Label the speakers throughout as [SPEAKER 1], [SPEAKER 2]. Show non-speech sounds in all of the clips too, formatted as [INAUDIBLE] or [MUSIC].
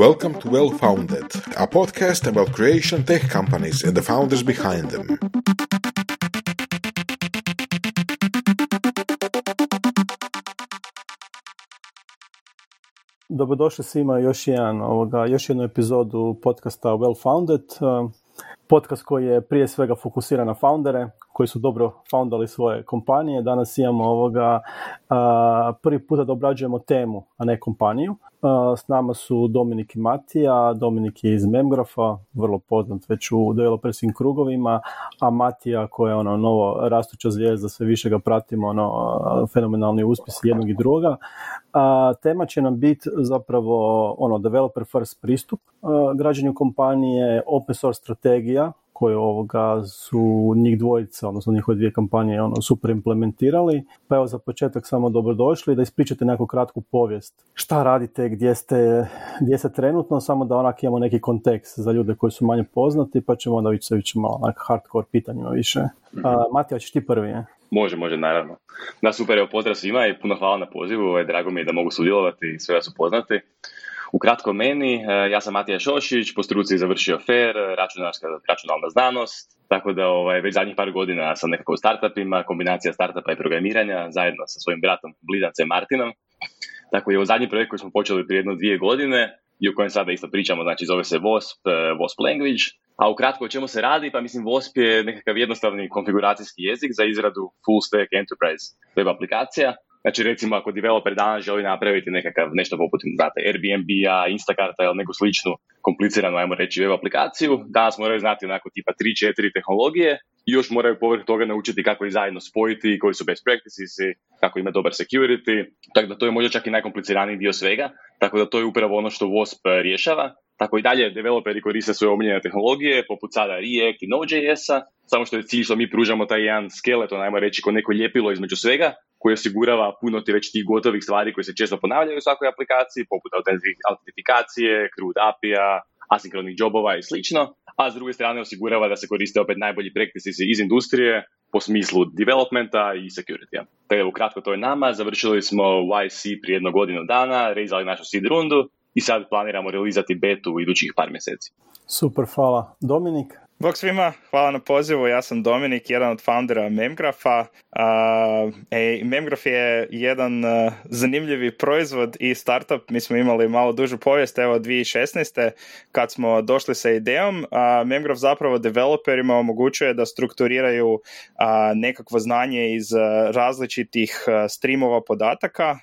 [SPEAKER 1] Welcome to Well Founded, a podcast about creation tech companies and the founders behind them.
[SPEAKER 2] Dobrodošli svima još jedan ovoga, još jednu epizodu podcasta Well Founded. Podcast koji je prije svega fokusiran na foundere, koji su dobro foundali svoje kompanije. Danas imamo ovoga, prvi puta da obrađujemo temu, a ne kompaniju. S nama su Dominik i Matija. Dominik je iz Memgrafa, vrlo poznat već u developerskim krugovima, a Matija koja je ono novo rastuća zvijezda, sve više ga pratimo, ono, fenomenalni uspjesi jednog i druga. A, tema će nam biti zapravo ono developer first pristup građanju kompanije, open source strategija koje ovoga su njih dvojica, odnosno njihove dvije kampanje ono, super implementirali. Pa evo za početak samo dobrodošli da ispričate neku kratku povijest. Šta radite, gdje ste, gdje ste trenutno, samo da onak imamo neki kontekst za ljude koji su manje poznati, pa ćemo onda ići se malo onak hardcore pitanjima više. Mm-hmm. Matija, ćeš ti prvi, je?
[SPEAKER 3] Može, može, naravno. Da, super, evo pozdrav svima i puno hvala na pozivu, ovaj, drago mi je da mogu sudjelovati i sve vas upoznati. Ukratko meni, e, ja sam Matija Šošić, po struci završio FER, računarska, računalna znanost, tako da ovaj, već zadnjih par godina sam nekako u startupima, kombinacija startupa i programiranja, zajedno sa svojim bratom Blidancem Martinom. Tako je u zadnji projekt koji smo počeli prije jedno dvije godine i o kojem sada isto pričamo, znači zove se WASP, e, WASP Language, a ukratko o čemu se radi, pa mislim WASP je nekakav jednostavni konfiguracijski jezik za izradu full stack enterprise web aplikacija Znači recimo ako developer danas želi napraviti nekakav nešto poput znate, Airbnb-a, Instacarta ili neku sličnu kompliciranu, ajmo reći, web aplikaciju, danas moraju znati onako tipa 3-4 tehnologije i još moraju povrh toga naučiti kako ih zajedno spojiti, koji su best practices, kako ima dobar security, tako da to je možda čak i najkompliciraniji dio svega, tako da to je upravo ono što WASP rješava. Tako i dalje developeri koriste svoje omiljene tehnologije, poput sada React i Node.js-a, samo što je cilj što mi pružamo taj jedan skeleton, ajmo reći, ko neko ljepilo između svega, koji osigurava puno ti već tih gotovih stvari koje se često ponavljaju u svakoj aplikaciji, poput autentifikacije, CRUD API-a, asinkronih jobova i slično, a s druge strane osigurava da se koriste opet najbolji practices iz industrije po smislu developmenta i security Tako ukratko to je nama, završili smo YC prije jednog godinu dana, rezali našu seed rundu i sad planiramo realizati betu u idućih par mjeseci.
[SPEAKER 2] Super, hvala. Dominik?
[SPEAKER 4] Bog svima, hvala na pozivu. Ja sam Dominik, jedan od foundera Memgrafa. Uh, e, Memgraf je jedan uh, zanimljivi proizvod i startup. Mi smo imali malo dužu povijest, evo 2016. kad smo došli sa idejom. Uh, Memgraf zapravo developerima omogućuje da strukturiraju nekakvo znanje iz različitih streamova podataka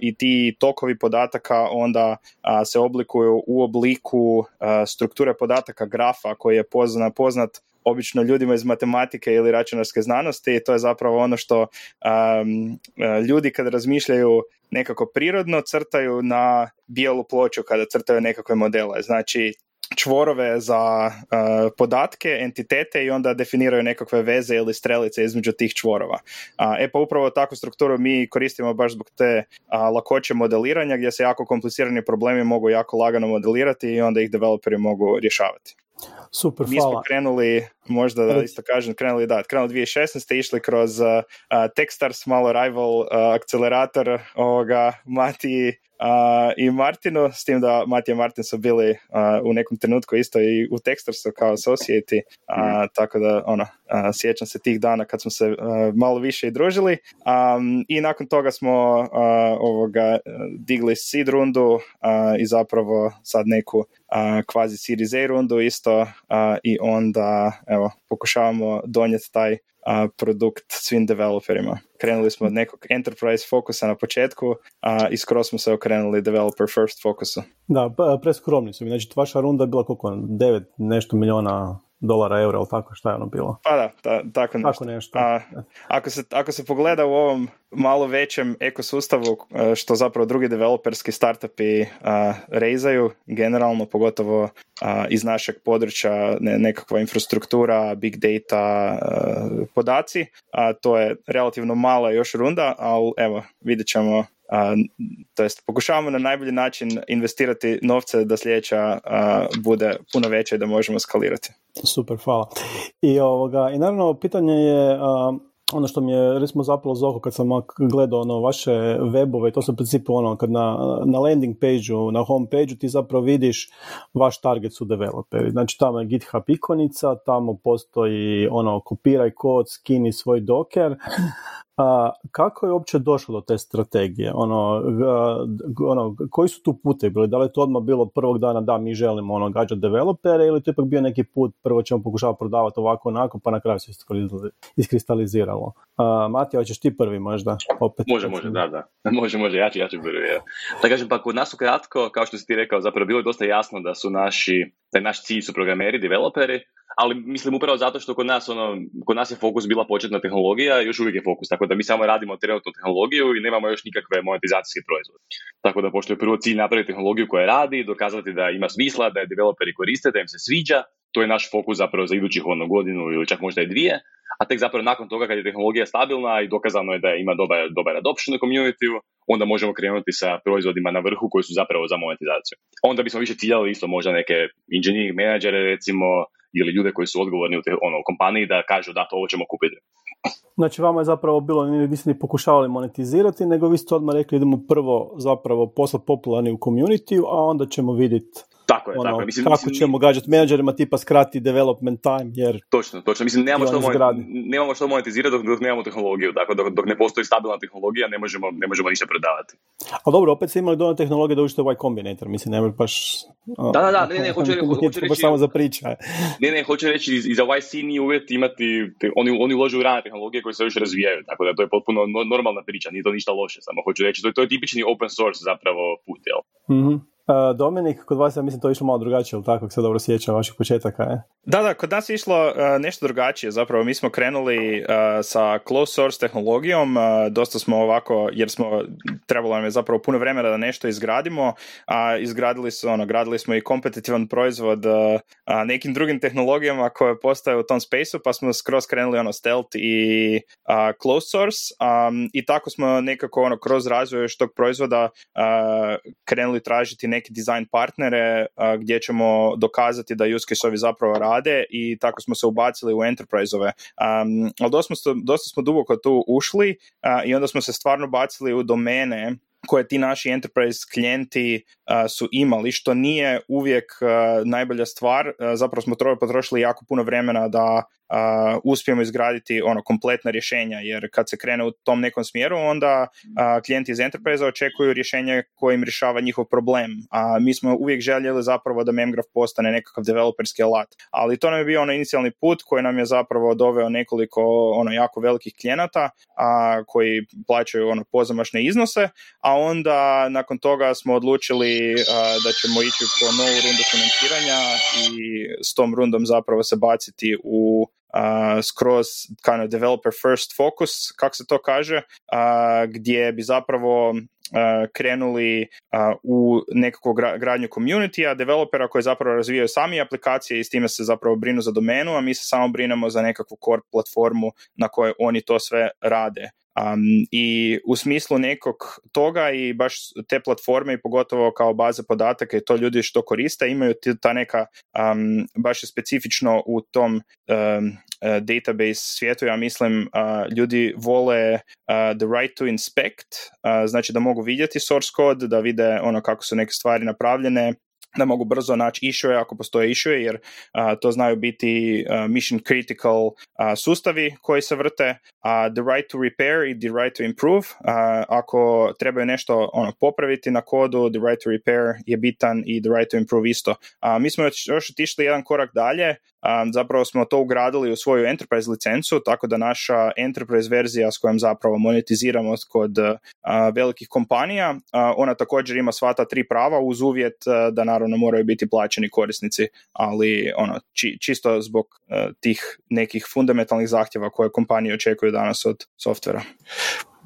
[SPEAKER 4] i ti tokovi podataka onda se oblikuju u obliku strukture podataka grafa koji je poznat, poznat obično ljudima iz matematike ili računarske znanosti i to je zapravo ono što ljudi kad razmišljaju nekako prirodno crtaju na bijelu ploču kada crtaju nekakve modele. Znači čvorove za uh, podatke, entitete i onda definiraju nekakve veze ili strelice između tih čvorova. Uh, e pa upravo takvu strukturu mi koristimo baš zbog te uh, lakoće modeliranja gdje se jako komplicirani problemi mogu jako lagano modelirati i onda ih developeri mogu rješavati.
[SPEAKER 2] Super,
[SPEAKER 4] Mi smo krenuli, možda da isto kažem, krenuli da, krenuli 2016. išli kroz uh, Techstars, malo rival uh, akcelerator ovoga Mati i Martinu, s tim da Matija i Martin su bili u nekom trenutku isto i u Techstarsu kao associate, mm. tako da ono, sjećam se tih dana kad smo se malo više i družili i nakon toga smo ovoga digli seed rundu i zapravo sad neku kvazi Series A rundu isto i onda evo pokušavamo donijeti taj produkt svim developerima. Krenuli smo od nekog enterprise fokusa na početku a, i skoro smo se okrenuli developer first fokusu.
[SPEAKER 2] Da, preskromni su mi. Znači, vaša runda je bila koliko? 9 nešto miliona dolara, eura, ili tako šta je ono bilo?
[SPEAKER 4] Pa da, tako nešto.
[SPEAKER 2] Tako nešto.
[SPEAKER 4] A, ako, se, ako se pogleda u ovom malo većem ekosustavu e, što zapravo drugi developerski startupi uh, rezaju, generalno pogotovo iz našeg područja ne, nekakva infrastruktura, big data, podaci, a to je relativno mala još runda, ali evo, vidjet ćemo to jest pokušavamo na najbolji način investirati novce da sljedeća bude puno veća i da možemo skalirati.
[SPEAKER 2] Super, hvala. I, ovoga, i naravno pitanje je ono što mi je recimo zapalo za oko kad sam gledao ono vaše webove, to su u principu ono kad na, na landing page na home page ti zapravo vidiš vaš target su developeri. Znači tamo je GitHub ikonica, tamo postoji ono kopiraj kod, skini svoj docker, a, kako je uopće došlo do te strategije? Ono, ono, koji su tu pute bili? Da li je to odmah bilo prvog dana da mi želimo ono, gađati developere ili to ipak bio neki put, prvo ćemo pokušavati prodavati ovako onako, pa na kraju se iskristaliziralo. Uh, Matija, hoćeš ti prvi možda? Opet.
[SPEAKER 3] Može, može, da, da. [LAUGHS] Može, može, ja ću, ja ću prvi. Ja. Da kažem, pa kod nas ukratko, kao što si ti rekao, zapravo bilo je dosta jasno da su naši, da je naš cilj su programeri, developeri, ali mislim upravo zato što kod nas, ono, kod nas je fokus bila početna tehnologija i još uvijek je fokus, tako da mi samo radimo trenutnu tehnologiju i nemamo još nikakve monetizacijske proizvode. Tako da pošto je prvo cilj napraviti tehnologiju koja radi, dokazati da ima smisla, da je developeri koriste, da im se sviđa, to je naš fokus zapravo za idućih ono godinu ili čak možda i dvije, a tek zapravo nakon toga kad je tehnologija stabilna i dokazano je da ima dobar, dobar adoption u community onda možemo krenuti sa proizvodima na vrhu koji su zapravo za monetizaciju. Onda bismo više ciljali isto možda neke engineering menadžere recimo ili ljude koji su odgovorni u te, ono, kompaniji da kažu da to ovo ćemo kupiti.
[SPEAKER 2] Znači vama je zapravo bilo, niste ni pokušavali monetizirati, nego vi ste odmah rekli idemo prvo zapravo poslati popularni u community, a onda ćemo vidjeti
[SPEAKER 3] tako je, ono, tako je.
[SPEAKER 2] Mislim, kako mislim, ćemo gađati menadžerima tipa skrati development time, jer...
[SPEAKER 3] Točno, točno. Mislim, nemamo što, nemamo što monetizirati dok, dok nemamo tehnologiju. Dakle, dok, dok ne postoji stabilna tehnologija, ne možemo, ne možemo ništa prodavati.
[SPEAKER 2] Ali dobro, opet ste imali dovoljno tehnologije da uđete u Y Combinator. Mislim, ne baš...
[SPEAKER 3] Da, da, da, ne, ne, hoću, hoću reći...
[SPEAKER 2] samo za priča.
[SPEAKER 3] Ne, ne, hoću reći, i za YC nije uvjet imati, te, oni, oni uložu u rane tehnologije koje se još razvijaju, tako da to je potpuno normalna priča, nije to ništa loše, samo hoću reći, to je, to je tipični open source zapravo put, jel?
[SPEAKER 2] Mm-hmm. Dominik, kod vas ja mislim to išlo malo drugačije, ili tako, se dobro sjećam vaših početaka, je?
[SPEAKER 4] Da, da, kod nas je išlo uh, nešto drugačije, zapravo mi smo krenuli uh, sa closed source tehnologijom, dosta smo ovako, jer smo, trebalo nam je zapravo puno vremena da nešto izgradimo, a izgradili su, ono, gradili smo i kompetitivan proizvod nekim drugim tehnologijama koje postoje u tom spaceu, pa smo skroz krenuli ono stealth i closed source um, i tako smo nekako ono kroz razvoj tog proizvoda krenuli tražiti neke design partnere gdje ćemo dokazati da use case-ovi zapravo rade i tako smo se ubacili u enterprise-ove. Um, ali dosta smo, dosta smo duboko tu ušli i onda smo se stvarno bacili u domene koje ti naši enterprise klijenti su imali, što nije uvijek najbolja stvar. zapravo smo potrošili jako puno vremena da uh, uspijemo izgraditi ono kompletna rješenja, jer kad se krene u tom nekom smjeru, onda uh, klijenti iz enterprise očekuju rješenje koje im rješava njihov problem. A mi smo uvijek željeli zapravo da Memgraph postane nekakav developerski alat. Ali to nam je bio ono inicijalni put koji nam je zapravo doveo nekoliko ono jako velikih klijenata a, koji plaćaju ono pozamašne iznose, a onda nakon toga smo odlučili da ćemo ići po novu rundu financiranja i s tom rundom zapravo se baciti u skroz kind of developer first focus, kako se to kaže, gdje bi zapravo krenuli u nekakvu gradnju community developera koji zapravo razvijaju sami aplikacije i s time se zapravo brinu za domenu, a mi se samo brinemo za nekakvu core platformu na kojoj oni to sve rade. Um, I u smislu nekog toga i baš te platforme i pogotovo kao baze podataka i to ljudi što koriste imaju ta neka um, baš je specifično u tom um, database svijetu, ja mislim uh, ljudi vole uh, the right to inspect, znači da mogu vidjeti source code, da vide ono kako su neke stvari napravljene, da mogu brzo naći issue ako postoje issue jer to znaju biti mission critical sustavi koji se vrte the right to repair i the right to improve ako trebaju nešto ono popraviti na kodu the right to repair je bitan i the right to improve isto. Mi smo još otišli jedan korak dalje zapravo smo to ugradili u svoju enterprise licencu tako da naša enterprise verzija s kojom zapravo monetiziramo kod velikih kompanija ona također ima sva ta tri prava uz uvjet da naravno moraju biti plaćeni korisnici, ali ono, či, čisto zbog uh, tih nekih fundamentalnih zahtjeva koje kompanije očekuju danas od softvera.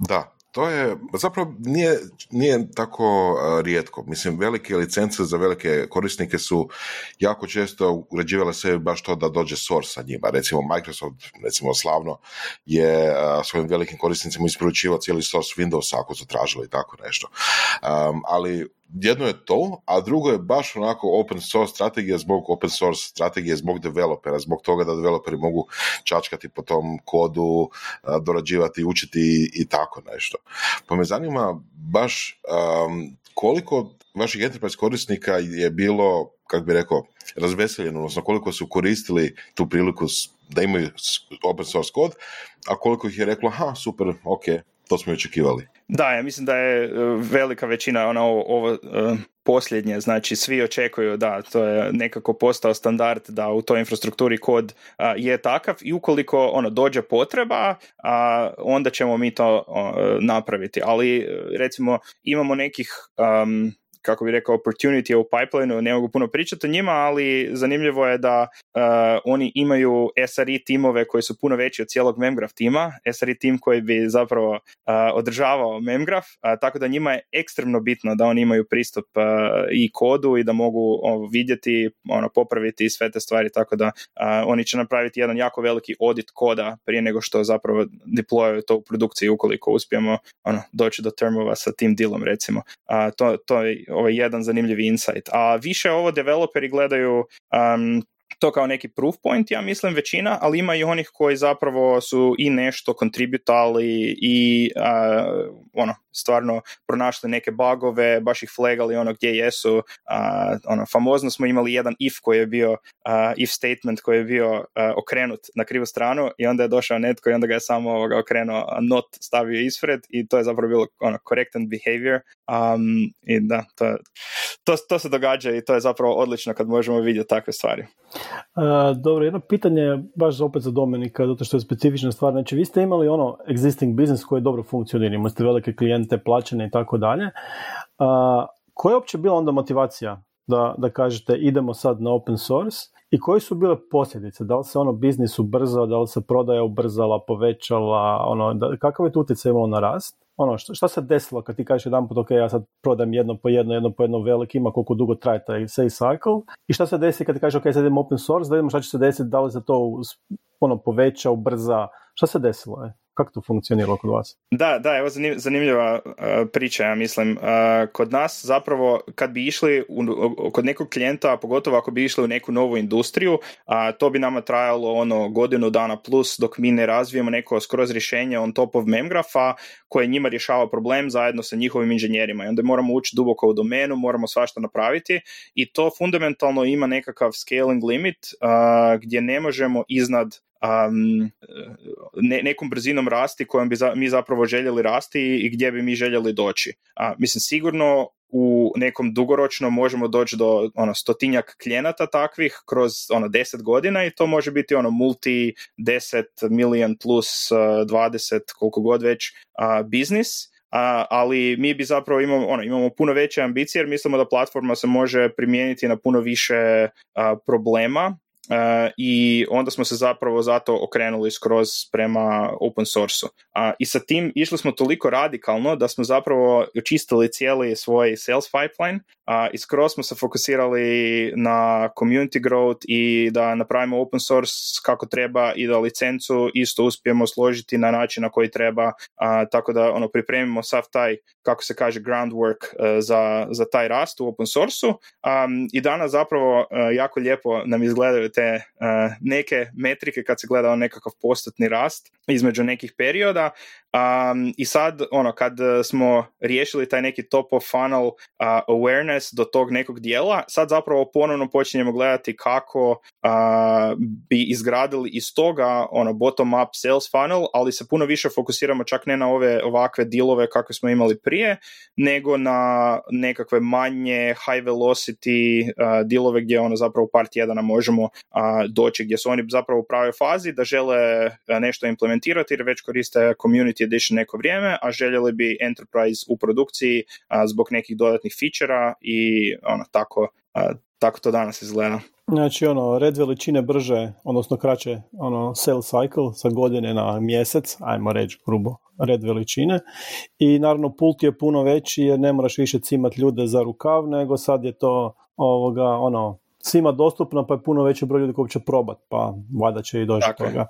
[SPEAKER 1] Da, to je, zapravo nije, nije tako rijetko. Mislim, velike licence za velike korisnike su jako često uređivale se baš to da dođe source sa njima. Recimo Microsoft, recimo slavno, je svojim velikim korisnicima isporučivao cijeli source Windowsa ako su tražili tako nešto. Um, ali jedno je to, a drugo je baš onako open source strategija zbog open source strategije, zbog developera, zbog toga da developeri mogu čačkati po tom kodu, dorađivati, učiti i tako nešto. Pa me zanima baš um, koliko vaših enterprise korisnika je bilo, kako bi rekao, razveseljeno, odnosno koliko su koristili tu priliku da imaju open source kod, a koliko ih je reklo, ha, super, ok, to smo očekivali.
[SPEAKER 4] Da, ja mislim da je e, velika većina ono, ovo, ovo e, posljednje, znači svi očekuju da to je nekako postao standard da u toj infrastrukturi kod je takav i ukoliko ono dođe potreba, a, onda ćemo mi to napraviti. Ali recimo imamo nekih um, kako bi rekao, opportunity u pipelineu, ne mogu puno pričati o njima, ali zanimljivo je da uh, oni imaju SRE timove koji su puno veći od cijelog Memgraph tima, SRE tim koji bi zapravo uh, održavao Memgraph, uh, tako da njima je ekstremno bitno da oni imaju pristup i kodu i da mogu vidjeti, ono, popraviti sve te stvari, tako da oni će napraviti jedan jako veliki audit koda prije nego što zapravo deployuju to u produkciji ukoliko uspijemo ono, doći do termova sa tim dealom recimo. to, to je ovaj jedan zanimljivi insight. A više ovo developeri gledaju um, to kao neki proof point, ja mislim većina, ali ima i onih koji zapravo su i nešto kontributali i uh, ono, stvarno pronašli neke bugove, baš ih flagali ono gdje jesu. Uh, ono, famozno smo imali jedan if koji je bio, if statement koji je bio okrenut na krivu stranu i onda je došao netko i onda ga je samo ovoga okrenuo not stavio ispred i to je zapravo bilo ono, correct and behavior. Um, I da, to, to, to se događa i to je zapravo odlično kad možemo vidjeti takve stvari.
[SPEAKER 2] Uh, dobro, jedno pitanje baš opet za Dominika, zato što je specifična stvar. Znači, vi ste imali ono existing business koji dobro funkcionira, imali ste velike klijente, plaćene i tako dalje. Koja je uopće bila onda motivacija da, da kažete idemo sad na open source i koje su bile posljedice? Da li se ono biznis ubrzao, da li se prodaja ubrzala, povećala, ono, da, kakav je to utjecaj imalo na rast? Ono, šta, šta se desilo kad ti kažeš jedan put, ok, ja sad prodam jedno po jedno, jedno po jedno velikima, koliko dugo traje taj sales cycle i šta se desi kad ti kažeš, ok, sad idemo open source, da vidimo šta će se desiti, da li se to ono, poveća, ubrza, šta se desilo? Je? Kako to funkcionira kod vas?
[SPEAKER 4] Da, da, evo zanimljiva uh, priča, ja mislim. Uh, kod nas zapravo kad bi išli u, kod nekog klijenta, pogotovo ako bi išli u neku novu industriju, to bi nama trajalo ono godinu dana plus dok mi ne razvijemo neko skroz rješenje on top of memgrafa koje njima rješava problem zajedno sa njihovim inženjerima. I onda moramo ući duboko u domenu, moramo svašta napraviti i to fundamentalno ima nekakav scaling limit uh, gdje ne možemo iznad um, ne, nekom brzinom rasti kojom bi za, mi zapravo željeli rasti i gdje bi mi željeli doći. A, mislim, sigurno u nekom dugoročno možemo doći do ono stotinjak klijenata takvih kroz ono deset godina i to može biti ono multi deset milion plus uh, dvadeset koliko god već uh, biznis ali mi bi zapravo imamo, ono, imamo puno veće ambicije jer mislimo da platforma se može primijeniti na puno više problema Uh, i onda smo se zapravo zato okrenuli skroz prema open source-u. I sa tim išli smo toliko radikalno da smo zapravo očistili cijeli svoj sales pipeline uh, i skroz smo se fokusirali na community growth i da napravimo open source kako treba i da licencu isto uspijemo složiti na način na koji treba, tako da ono pripremimo sav taj, kako se kaže, groundwork za, za taj rast u open source-u i danas zapravo jako lijepo nam izgledaju te uh, neke metrike kad se gleda nekakav postotni rast između nekih perioda um, i sad ono kad smo riješili taj neki top of funnel uh, awareness do tog nekog dijela sad zapravo ponovno počinjemo gledati kako uh, bi izgradili iz toga ono bottom up sales funnel ali se puno više fokusiramo čak ne na ove ovakve dilove kakve smo imali prije nego na nekakve manje high velocity uh, dilove gdje ono zapravo u par tjedana možemo doći gdje su oni zapravo u pravoj fazi da žele nešto implementirati jer već koriste Community Edition neko vrijeme, a željeli bi Enterprise u produkciji zbog nekih dodatnih fičera i ono, tako, tako to danas izgleda.
[SPEAKER 2] Znači ono, red veličine brže, odnosno kraće ono, sales cycle sa godine na mjesec, ajmo reći grubo, red veličine. I naravno pult je puno veći jer ne moraš više cimat ljude za rukav, nego sad je to ovoga, ono, svima dostupno, pa je puno veći broj ljudi koji će probati, pa valjda će i doći
[SPEAKER 4] Tako je.
[SPEAKER 2] toga.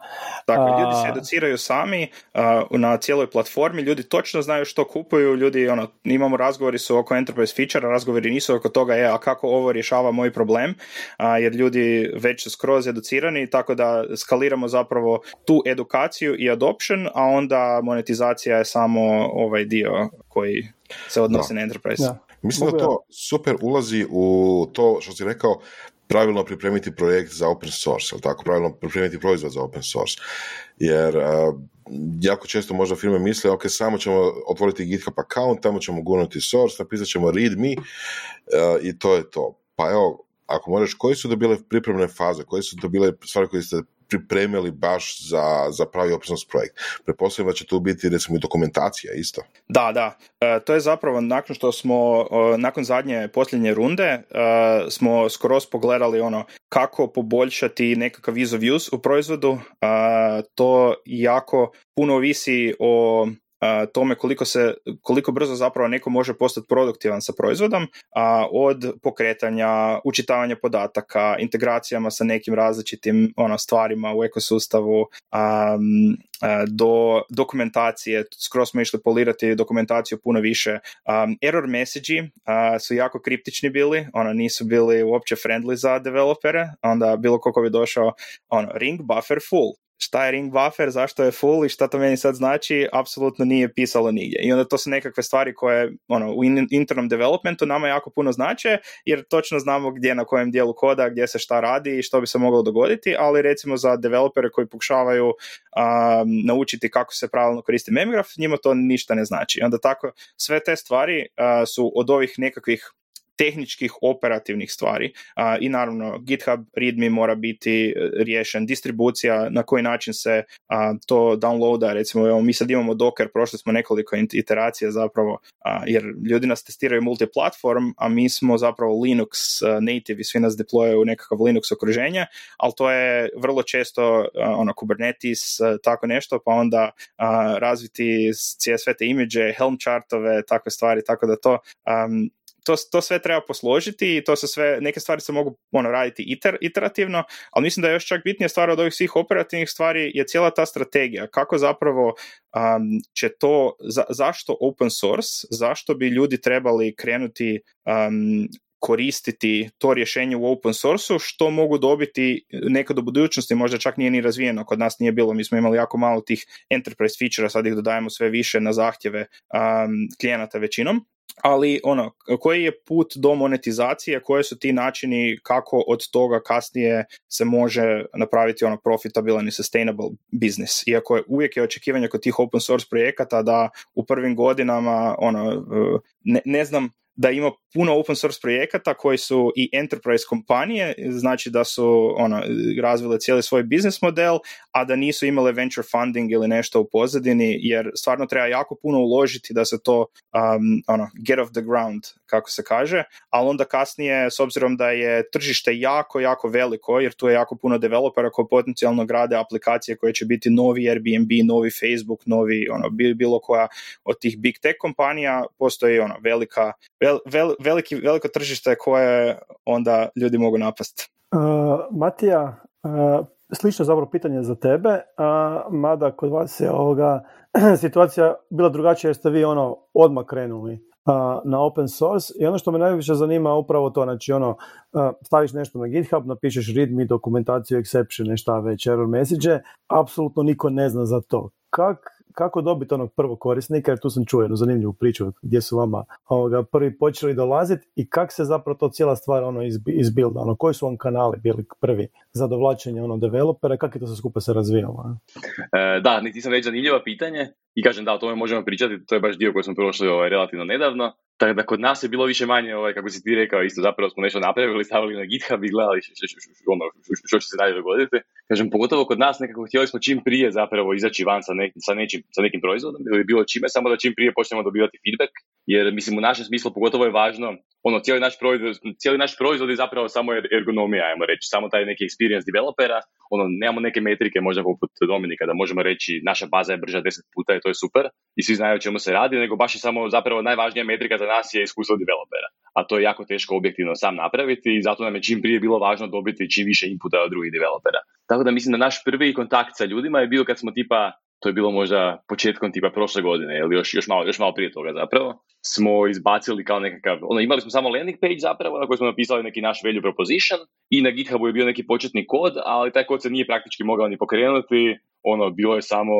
[SPEAKER 4] Dakle, ljudi
[SPEAKER 2] A-
[SPEAKER 4] se educiraju sami a, na cijeloj platformi, ljudi točno znaju što kupuju, ljudi, ono, imamo razgovori su oko enterprise feature, razgovori nisu oko toga, je, a kako ovo rješava moj problem, a, jer ljudi već su skroz educirani, tako da skaliramo zapravo tu edukaciju i adoption, a onda monetizacija je samo ovaj dio koji se odnosi
[SPEAKER 1] Da.
[SPEAKER 4] na enterprise.
[SPEAKER 2] Da.
[SPEAKER 1] Mislim da
[SPEAKER 2] Mogu ja-
[SPEAKER 1] to super ulazi u to što si rekao, pravilno pripremiti projekt za open source, jel tako? Pravilno pripremiti proizvod za open source. Jer a, jako često možda firme misle, ok, samo ćemo otvoriti GitHub account, tamo ćemo gurnuti source, napisat ćemo readme a, i to je to. Pa evo, ako možeš, koji su to bile pripremne faze, koje su to bile stvari koje ste pripremili baš za, za pravi source projekt? Pretpostavljam da će tu biti recimo i dokumentacija isto.
[SPEAKER 4] Da, da. E, to je zapravo nakon što smo, e, nakon zadnje posljednje runde, e, smo skroz pogledali ono kako poboljšati nekakav ease of use u proizvodu. E, to jako puno ovisi o tome koliko se koliko brzo zapravo neko može postati produktivan sa proizvodom a, od pokretanja učitavanja podataka integracijama sa nekim različitim ono stvarima u ekosustavu a, do dokumentacije skroz smo išli polirati dokumentaciju puno više. Um, error message su jako kriptični bili ono nisu bili uopće friendly za developere onda bilo koliko bi došao ono ring buffer full šta je ring buffer, zašto je full i šta to meni sad znači, apsolutno nije pisalo nigdje. I onda to su nekakve stvari koje ono, u in- internom developmentu nama jako puno znače, jer točno znamo gdje na kojem dijelu koda, gdje se šta radi i što bi se moglo dogoditi, ali recimo za developere koji pokušavaju um, naučiti kako se pravilno koristi memgraf, njima to ništa ne znači. I onda tako sve te stvari uh, su od ovih nekakvih tehničkih operativnih stvari. A, i naravno GitHub readme mora biti e, riješen, distribucija na koji način se a, to downloada, recimo evo, mi sad imamo Docker, prošli smo nekoliko iteracija zapravo, a, jer ljudi nas testiraju multiplatform, a mi smo zapravo Linux a, native i svi nas deployaju u nekakav Linux okruženje, ali to je vrlo često a, ono Kubernetes, tako nešto, pa onda razviti sve te imidže, Helm chartove, takve stvari, tako da to um, to, to sve treba posložiti i to se sve, neke stvari se mogu ono, raditi iter, iterativno, ali mislim da je još čak bitnija stvar od ovih svih operativnih stvari je cijela ta strategija, kako zapravo um, će to, za, zašto open source, zašto bi ljudi trebali krenuti um, koristiti to rješenje u open sourceu, što mogu dobiti nekad u budućnosti, možda čak nije ni razvijeno, kod nas nije bilo, mi smo imali jako malo tih enterprise feature sad ih dodajemo sve više na zahtjeve um, klijenata većinom, ali ono, koji je put do monetizacije, koje su ti načini kako od toga kasnije se može napraviti ono profitabilan i sustainable business. Iako je uvijek je očekivanje kod tih open source projekata da u prvim godinama ono, ne, ne znam da ima puno open source projekata koji su i enterprise kompanije, znači da su ono, razvile cijeli svoj biznis model, a da nisu imale venture funding ili nešto u pozadini, jer stvarno treba jako puno uložiti da se to um, ono, get off the ground, kako se kaže, ali onda kasnije, s obzirom da je tržište jako, jako veliko, jer tu je jako puno developera koji potencijalno grade aplikacije koje će biti novi Airbnb, novi Facebook, novi ono, bilo koja od tih big tech kompanija, postoji ono, velika, vel, vel, veliki, veliko tržište koje onda ljudi mogu napasti.
[SPEAKER 2] Uh, Matija, uh, slično zapravo pitanje za tebe, uh, mada kod vas je ovoga [CLEARS THROAT] situacija bila drugačija jer ste vi ono odmah krenuli na open source i ono što me najviše zanima upravo to, znači ono staviš nešto na GitHub, napišeš readme, dokumentaciju, exception, šta već, error message, apsolutno niko ne zna za to. Kak, kako dobiti onog prvog korisnika, jer tu sam čuo jednu zanimljivu priču gdje su vama ovoga, prvi počeli dolaziti i kako se zapravo to cijela stvar ono izbilda, ono, koji su vam kanali bili prvi za dovlačenje ono, developera, kako je to sve skupa se razvijalo?
[SPEAKER 3] E, da, niti sam reći zanimljivo pitanje i kažem da, o tome možemo pričati, to je baš dio koji smo prošli ovaj, relativno nedavno. Tako da kod nas je bilo više manje, ovaj, kako si ti rekao, isto zapravo smo nešto napravili, stavili na GitHub i gledali ono, što će se dalje dogoditi. Kažem, pogotovo kod nas nekako htjeli smo čim prije zapravo izaći van sa, ne, sa, nečim, sa nekim proizvodom ili bilo čime, samo da čim prije počnemo dobivati feedback, jer mislim u našem smislu pogotovo je važno, ono, cijeli naš proizvod, cijeli naš proizvod je zapravo samo ergonomija, ajmo reći, samo taj neki experience developera, ono, nemamo neke metrike možda poput Dominika da možemo reći naša baza je brža 10 puta i to je super i svi znaju o čemu se radi, nego baš je samo zapravo najvažnija metrika za nas je iskustvo developera. a to je jako teško objektivno sam napraviti i zato nam je čim prije bilo važno dobiti čim više inputa od drugih developera. Tako da mislim da naš prvi kontakt sa ljudima je bio kad smo tipa to je bilo možda početkom tipa prošle godine ili još, još, malo, još malo prije toga zapravo, smo izbacili kao nekakav, ono, imali smo samo landing page zapravo na kojoj smo napisali neki naš value proposition i na GitHubu je bio neki početni kod, ali taj kod se nije praktički mogao ni pokrenuti, ono, bilo je samo,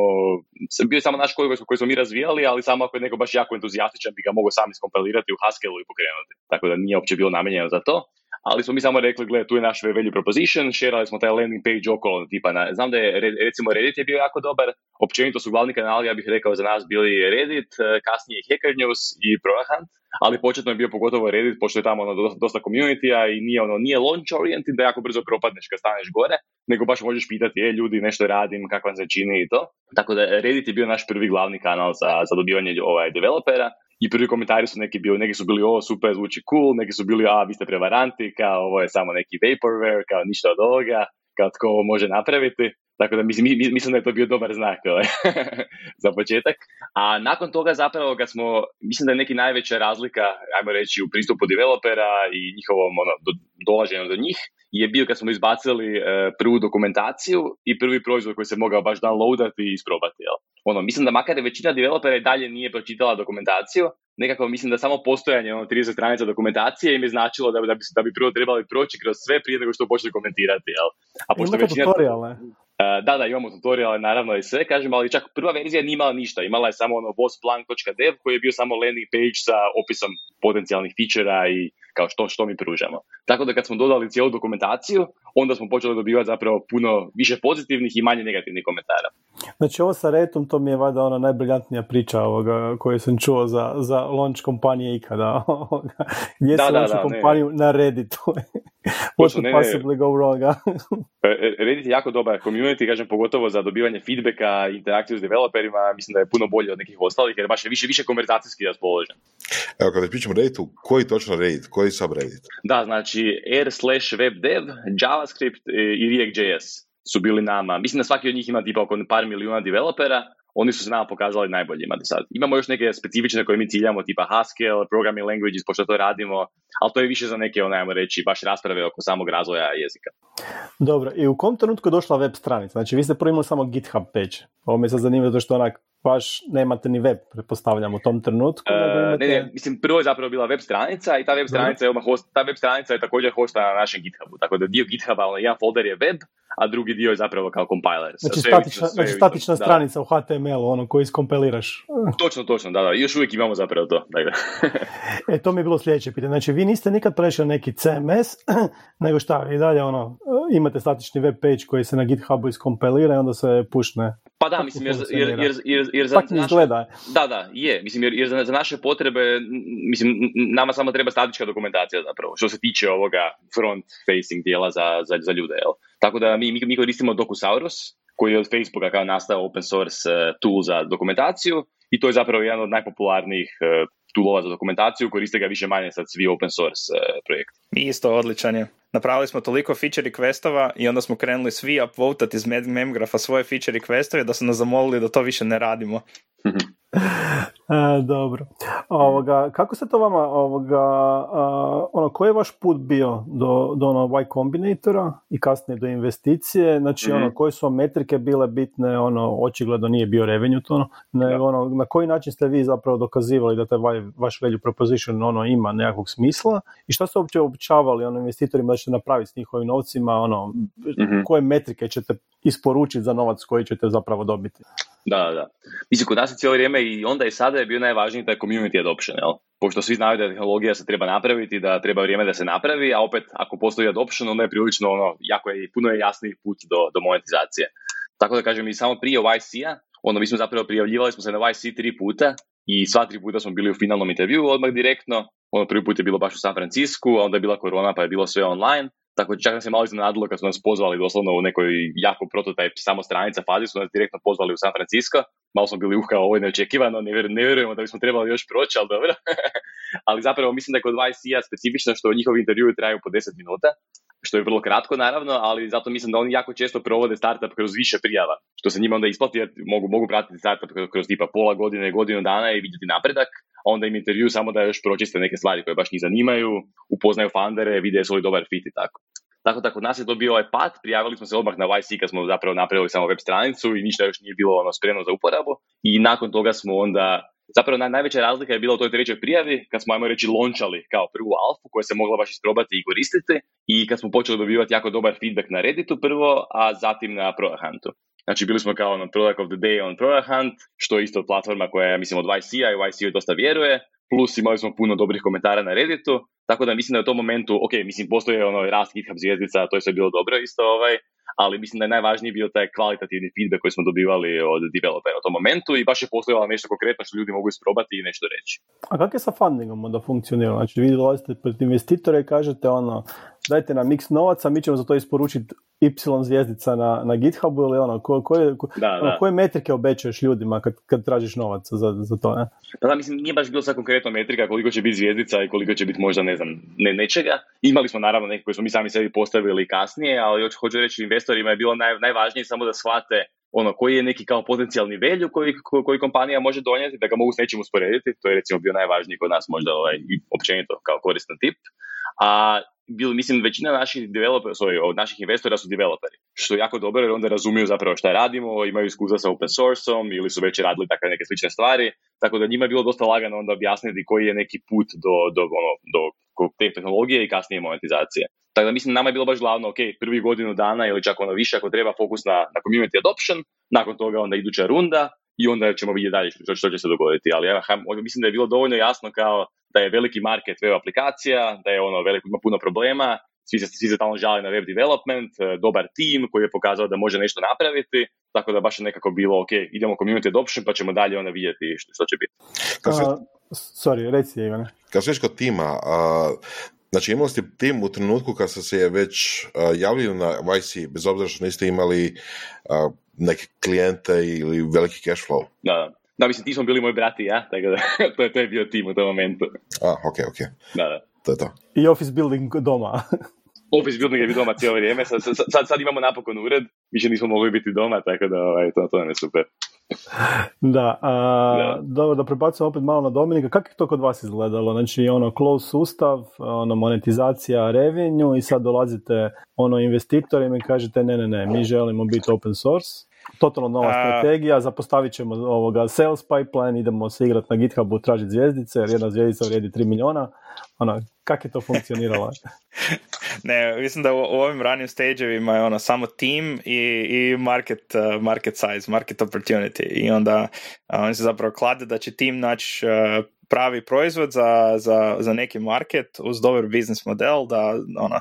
[SPEAKER 3] bio je samo naš kod koji smo mi razvijali, ali samo ako je neko baš jako entuzijastičan bi ga mogao sam iskompilirati u Haskellu i pokrenuti. Tako da nije uopće bilo namijenjeno za to ali smo mi samo rekli, gle, tu je naš value proposition, šerali smo taj landing page okolo, tipa, na, znam da je, recimo, Reddit je bio jako dobar, općenito su glavni kanali, ja bih rekao, za nas bili Reddit, eh, kasnije Hacker News i ProHunt, ali početno je bio pogotovo Reddit, pošto je tamo ono dosta community i nije ono, nije launch oriented da jako brzo propadneš kad staneš gore, nego baš možeš pitati, e, ljudi, nešto radim, kako vam se čini i to. Tako da Reddit je bio naš prvi glavni kanal za, za dobivanje ovaj, developera i prvi komentari su neki bili, neki su bili ovo super, zvuči cool, neki su bili a vi ste prevaranti, kao ovo je samo neki vaporware, kao ništa od ovoga, kao tko ovo može napraviti. Tako da mislim, mislim da je to bio dobar znak ovaj, [LAUGHS] za početak. A nakon toga zapravo kad smo, mislim da je neki najveća razlika, ajmo reći, u pristupu developera i njihovom ono, do, dolaženju do njih, je bio kad smo izbacili e, prvu dokumentaciju i prvi proizvod koji se mogao baš downloadati i isprobati. Jel? Ono, mislim da makar većina developera i dalje nije pročitala dokumentaciju, nekako mislim da samo postojanje ono, 30 stranica dokumentacije im je značilo da, da, bi, da bi prvo trebali proći kroz sve prije nego što počne komentirati. Jel?
[SPEAKER 2] A pošto većina... tutoriale.
[SPEAKER 3] Uh, da, da, imamo tutoriale naravno i sve, kažem, ali čak prva verzija nije imala ništa, imala je samo ono bossplan.dev koji je bio samo landing page sa opisom potencijalnih fičera i kao što, što mi pružamo. Tako da kad smo dodali cijelu dokumentaciju, onda smo počeli dobivati zapravo puno više pozitivnih i manje negativnih komentara.
[SPEAKER 2] Znači ovo sa Retom, to mi je valjda ona najbriljantnija priča ovoga koju sam čuo za, za launch kompanije ikada. [LAUGHS] Gdje da, launch kompaniju na Redditu. What could possibly go wrong? [LAUGHS]
[SPEAKER 3] E, e, Reddit je jako dobar community, kažem, pogotovo za dobivanje feedbacka, interakciju s developerima, mislim da je puno bolje od nekih ostalih, jer baš je više, više konverzacijski raspoložen.
[SPEAKER 1] Evo, kada pričamo o Redditu, koji točno Reddit, koji subreddit?
[SPEAKER 3] Da, znači r slash webdev, JavaScript i React.js su bili nama. Mislim da svaki od njih ima tipa oko par milijuna developera, oni su se nama pokazali najboljima do sad. Imamo još neke specifične koje mi ciljamo, tipa Haskell, programming languages, pošto to radimo, ali to je više za neke, onajmo reći, baš rasprave oko samog razvoja jezika.
[SPEAKER 2] Dobro, i u kom trenutku je došla web stranica? Znači, vi ste prvo imali samo GitHub page. Ovo me sad zanima zato što onak baš nemate ni web, pretpostavljam, u tom trenutku.
[SPEAKER 3] Uh, Ne, ne, mislim, prvo je zapravo bila web stranica i ta web stranica, je, host, ta web stranica je također hostana na našem GitHubu, tako da dio GitHuba, ono, jedan folder je web, a drugi dio je zapravo kao compiler.
[SPEAKER 2] Znači, sve statična, sve znači statična stranica u HTML-u, ono koji iskompiliraš.
[SPEAKER 3] Točno, točno, da, da. Još uvijek imamo zapravo to. [LAUGHS]
[SPEAKER 2] e, to mi je bilo sljedeće pitanje. Znači, vi niste nikad prešli neki CMS, [CLEARS THROAT] nego šta, i dalje ono, imate statični web page koji se na GitHubu iskompilira i onda se pušne
[SPEAKER 3] pa da, mislim, jer, jer, jer, jer, jer za naše, Da, da, je. Mislim, jer, jer za, za naše potrebe, mislim, nama samo treba statička dokumentacija zapravo, što se tiče ovoga front-facing dijela za, za, za ljude, jel? Tako da mi, mi, mi koristimo Docusaurus, koji je od Facebooka kao nastao open source uh, tool za dokumentaciju i to je zapravo jedan od najpopularnijih uh, toolova za dokumentaciju, koriste ga više manje sad svi open source uh, projekti.
[SPEAKER 4] Mi isto odličan je. Napravili smo toliko feature requestova i onda smo krenuli svi upvotati iz memgrafa svoje feature requestove da su nas zamolili da to više ne radimo. [LAUGHS]
[SPEAKER 2] e, dobro. Ovoga, kako se to vama, ovoga, ono, koji je vaš put bio do, do ono Y Combinatora i kasnije do investicije? Znači, ono, mhm. koje su metrike bile bitne, ono, očigledno nije bio revenue to, ono, nego, ono, na koji način ste vi zapravo dokazivali da taj vaš value proposition ono, ima nekakvog smisla i što ste uopće običavali ono, investitorima da ćete napraviti s njihovim novcima, ono, mm koje metrike ćete isporučiti za novac koji ćete zapravo dobiti?
[SPEAKER 3] Da, da. Mislim, kod nas je cijelo vrijeme i onda i sada je bio najvažniji taj community adoption, jel? Pošto svi znaju da tehnologija se treba napraviti, da treba vrijeme da se napravi, a opet ako postoji adoption, onda je prilično ono, jako je, puno je jasniji put do, do monetizacije. Tako da kažem, i samo prije YC-a, ono, mi smo zapravo prijavljivali smo se na YC tri puta i sva tri puta smo bili u finalnom intervju odmah direktno. Ono prvi put je bilo baš u San Francisku, a onda je bila korona pa je bilo sve online. Tako čak nam se malo iznenadilo kad su nas pozvali doslovno u nekoj jako prototype samo stranica fazi su nas direktno pozvali u San Francisco. Malo smo bili uh kao ovo je neočekivano, ne, ne vjerujemo da bismo trebali još proći, ali dobro. [LAUGHS] ali zapravo mislim da je kod YC-a specifično što njihovi intervjui traju po 10 minuta, što je vrlo kratko naravno, ali zato mislim da oni jako često provode startup kroz više prijava, što se njima onda isplati jer mogu, mogu pratiti startup kroz tipa pola godine, godinu dana i vidjeti napredak, a onda im intervju samo da još pročiste neke stvari koje baš njih zanimaju, upoznaju fundere, vide li dobar fit i tako. Tako da kod nas je to bio ovaj pad, prijavili smo se odmah na YC kad smo zapravo napravili samo web stranicu i ništa još nije bilo ono spremno za uporabu i nakon toga smo onda Zapravo najveća razlika je bila u toj trećoj prijavi kad smo, ajmo reći, lončali kao prvu alfu koja se mogla baš isprobati i koristiti i kad smo počeli dobivati jako dobar feedback na Redditu prvo, a zatim na ProHuntu. Znači bili smo kao na Product of the Day on ProHunt, što je isto platforma koja je, mislim, od YC-a i YC dosta vjeruje, plus imali smo puno dobrih komentara na Redditu, tako da mislim da je u tom momentu, ok, mislim, postoje ono rast GitHub zvijezdica, to je sve bilo dobro isto, ovaj, ali mislim da je najvažniji bio taj kvalitativni feedback koji smo dobivali od developera u tom momentu i baš je postojalo nešto konkretno što ljudi mogu isprobati i nešto reći.
[SPEAKER 2] A kako je sa fundingom da funkcionira? Znači vi dolazite pred investitore i kažete ono, dajte nam x novaca, mi ćemo za to isporučiti y zvijezdica na, na GitHubu ili ono, ko, koje, ono, koje metrike obećaješ ljudima kad, kad tražiš novac za, za to, ne?
[SPEAKER 3] Pa da, mislim, nije baš bilo konkretno metrika koliko će biti zvijezdica i koliko će biti možda, ne znam, ne, nečega. Imali smo naravno neke koje smo mi sami sebi postavili kasnije, ali hoću, hoću reći investorima je bilo naj, najvažnije samo da shvate ono, koji je neki kao potencijalni velju koji, koji kompanija može donijeti, da ga mogu s nečim usporediti, to je recimo bio najvažniji kod nas možda ovaj, općenito kao koristan tip. A bil, mislim, većina naših developera, sorry, od naših investora su developeri, što je jako dobro jer onda razumiju zapravo šta radimo, imaju iskustva sa open sourceom ili su već radili takve neke slične stvari, tako da njima je bilo dosta lagano onda objasniti koji je neki put do, do, ono, do te tehnologije i kasnije monetizacije. Tako da mislim, nama je bilo baš glavno, ok, prvi godinu dana ili čak ono više ako treba fokus na, na community adoption, nakon toga onda iduća runda i onda ćemo vidjeti dalje što, što će se dogoditi. Ali ja, mislim da je bilo dovoljno jasno kao da je veliki market web aplikacija, da je ono veliko, ima puno problema, svi se, svi se tamo žali na web development, e, dobar tim koji je pokazao da može nešto napraviti, tako da baš je nekako bilo, ok, idemo community adoption pa ćemo dalje onda vidjeti što, što će biti.
[SPEAKER 2] Uh, sorry, reci Ivane.
[SPEAKER 1] Kad sveš kod tima, uh, Znači imali ste tim u trenutku kad ste se već uh, javili na YC, bez obzira što niste imali uh, neke klijente ili veliki cash flow.
[SPEAKER 3] Da, da, mislim, ti smo bili moji brati, ja, tako da [LAUGHS] to, je, to je bio tim u tom momentu.
[SPEAKER 1] A, ok, ok.
[SPEAKER 3] Da, da.
[SPEAKER 1] To je to.
[SPEAKER 2] I office building doma. [LAUGHS]
[SPEAKER 3] office building je bio doma cijelo vrijeme, sad, sad, sad, imamo napokon ured, više nismo mogli biti doma, tako da ovaj, to, to nam je super.
[SPEAKER 2] Da, a, dobro, da prebacimo opet malo na Dominika. Kako je to kod vas izgledalo? Znači, ono, close sustav, ono, monetizacija revenue i sad dolazite ono investitorima i kažete ne, ne, ne, mi želimo biti open source totalno nova strategija, zapostavit ćemo ovoga sales pipeline, idemo se igrati na GitHubu, tražiti zvijezdice, jer jedna zvijezdica vrijedi 3 miliona. Ono, kak je to funkcioniralo? [LAUGHS] [LAUGHS]
[SPEAKER 4] ne, mislim da u, ovim ranim stageovima je ono samo team i, i market, uh, market size, market opportunity i onda uh, oni se zapravo klade da će team naći uh, pravi proizvod za, za, za neki market uz dobar biznis model da ona,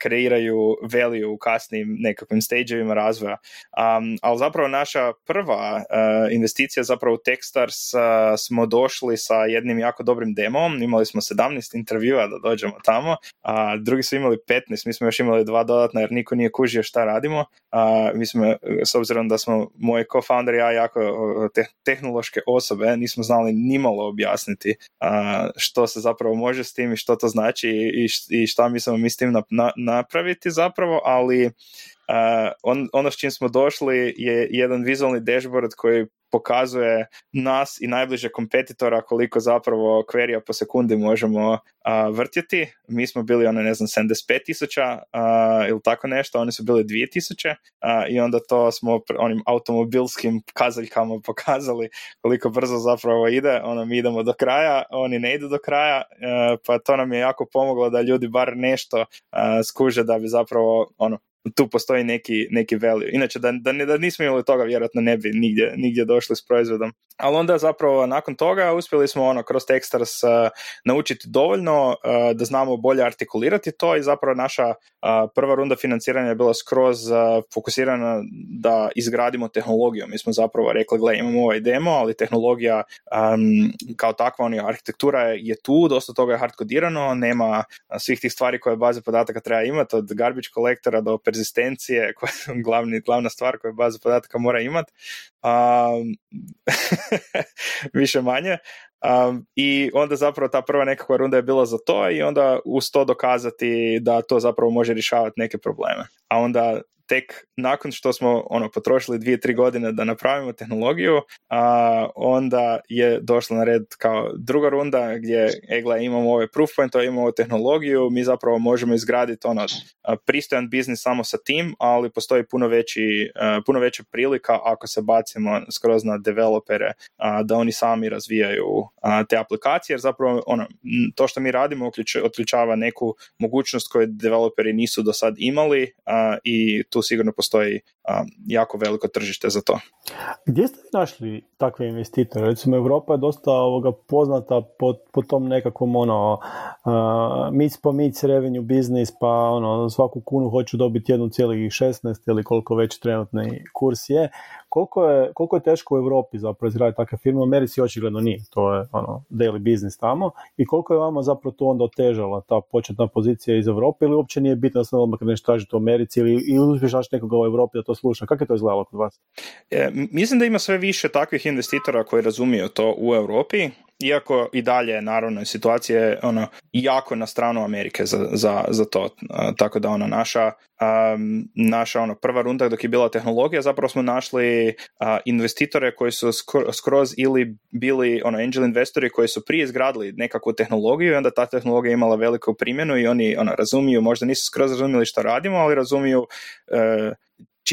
[SPEAKER 4] kreiraju value u kasnim nekakvim stageovima razvoja. Um, ali zapravo naša prva investicija zapravo u Techstars smo došli sa jednim jako dobrim demom, imali smo 17 intervjua da dođemo tamo, a drugi su imali 15, mi smo još imali dva dodatna jer niko nije kužio šta radimo. A, mi smo, s obzirom da smo moji co-founder i ja jako te, tehnološke osobe, nismo znali nimalo objasniti što se zapravo može s tim i što to znači i, i šta mislimo mi s tim napraviti zapravo, ali on, ono s čim smo došli je jedan vizualni dashboard koji pokazuje nas i najbliže kompetitora koliko zapravo kverija po sekundi možemo vrtjeti. Mi smo bili, ono, ne znam, 75 tisuća ili tako nešto, oni su bili 2000 i onda to smo onim automobilskim kazaljkama [LAUGHS] pokazali koliko brzo zapravo ide. Ono, mi idemo do kraja, oni ne idu do kraja, pa to nam je jako pomoglo da ljudi bar nešto skuže da bi zapravo ono, tu postoji neki, neki value. Inače, da, da, da nismo imali toga, vjerojatno ne bi nigdje, nigdje došli s proizvodom. Ali onda zapravo nakon toga uspjeli smo ono kroz Techstars uh, naučiti dovoljno uh, da znamo bolje artikulirati to i zapravo naša uh, prva runda financiranja je bila skroz fokusirana da izgradimo tehnologiju. Mi smo zapravo rekli, gle, imamo ovaj demo, ali tehnologija um, kao takva, on arhitektura je tu, dosta toga je hardkodirano, nema svih tih stvari koje baze podataka treba imati, od garbage kolektora do perzistencije, [LAUGHS] koja je glavni, glavna stvar koju baza podataka mora imati, um, [LAUGHS] više manje. Um, I onda zapravo ta prva nekakva runda je bila za to i onda uz to dokazati da to zapravo može rješavati neke probleme. A onda tek nakon što smo ono potrošili dvije, tri godine da napravimo tehnologiju, a onda je došla na red kao druga runda gdje Egla imamo ove proof point, imamo tehnologiju, mi zapravo možemo izgraditi ono pristojan biznis samo sa tim, ali postoji puno, veći, puno veća prilika ako se bacimo skroz na developere da oni sami razvijaju te aplikacije, jer zapravo ono, to što mi radimo otključava neku mogućnost koju developeri nisu do sad imali i tu sigurno postoji jako veliko tržište za to.
[SPEAKER 2] Gdje ste našli takve investitore? Recimo Europa je dosta ovoga poznata po, po tom nekakvom ono uh, mic po mic revenue biznis pa ono svaku kunu hoću dobiti 1,16 ili koliko već trenutni kurs je koliko je, koliko je teško u Europi zapravo izgraditi takve firme, u Americi očigledno nije, to je ono daily business tamo. I koliko je vama zapravo to onda otežala ta početna pozicija iz Europe ili uopće nije bitno da se odmah nešto tražite u Americi ili, ili uspješ nekoga u Europi da to sluša, kako je to izgledalo kod vas?
[SPEAKER 4] E, mislim da ima sve više takvih investitora koji razumiju to u Europi iako i dalje naravno situacija ono jako na stranu Amerike za, za, za to tako da ona naša um, naša ono prva runda dok je bila tehnologija zapravo smo našli investitore koji su skroz ili bili ono angel investori koji su prije izgradili nekakvu tehnologiju i onda ta tehnologija imala veliku primjenu i oni ono razumiju možda nisu skroz razumjeli što radimo ali razumiju e,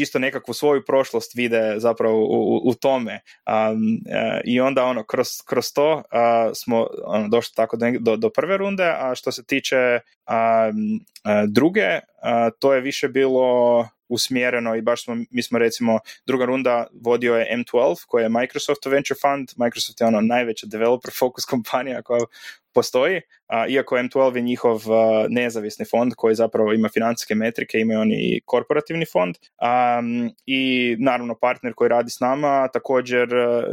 [SPEAKER 4] čisto nekakvu svoju prošlost vide zapravo u, u, tome. Um, i onda ono kroz, kroz to uh, smo ono, došli tako do, do prve runde a što se tiče um, druge to je više bilo usmjereno i baš smo, mi smo recimo, druga runda vodio je M12 koja je Microsoft Venture Fund, Microsoft je ono najveća developer focus kompanija koja postoji, a, iako M12 je njihov nezavisni fond koji zapravo ima financijske metrike, imaju oni i korporativni fond i naravno partner koji radi s nama također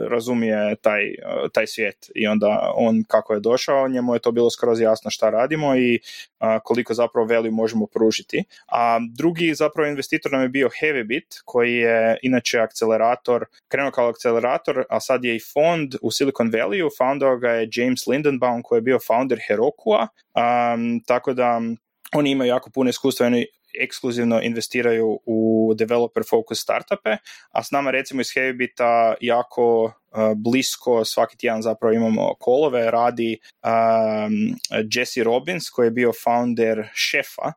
[SPEAKER 4] razumije taj, taj svijet i onda on kako je došao, njemu je to bilo skroz jasno šta radimo i koliko zapravo veli možemo pružiti. A drugi zapravo investitor nam je bio Heavybit koji je inače akcelerator, krenuo kao akcelerator, a sad je i fond u Silicon Valley, foundao ga je James Lindenbaum koji bio founder Herokua, um, tako da oni imaju jako puno iskustva, oni ekskluzivno investiraju u developer focus startupe, a s nama recimo iz Heavybita jako blisko, svaki tjedan zapravo imamo kolove, radi um, Jesse Robbins koji je bio founder šefa,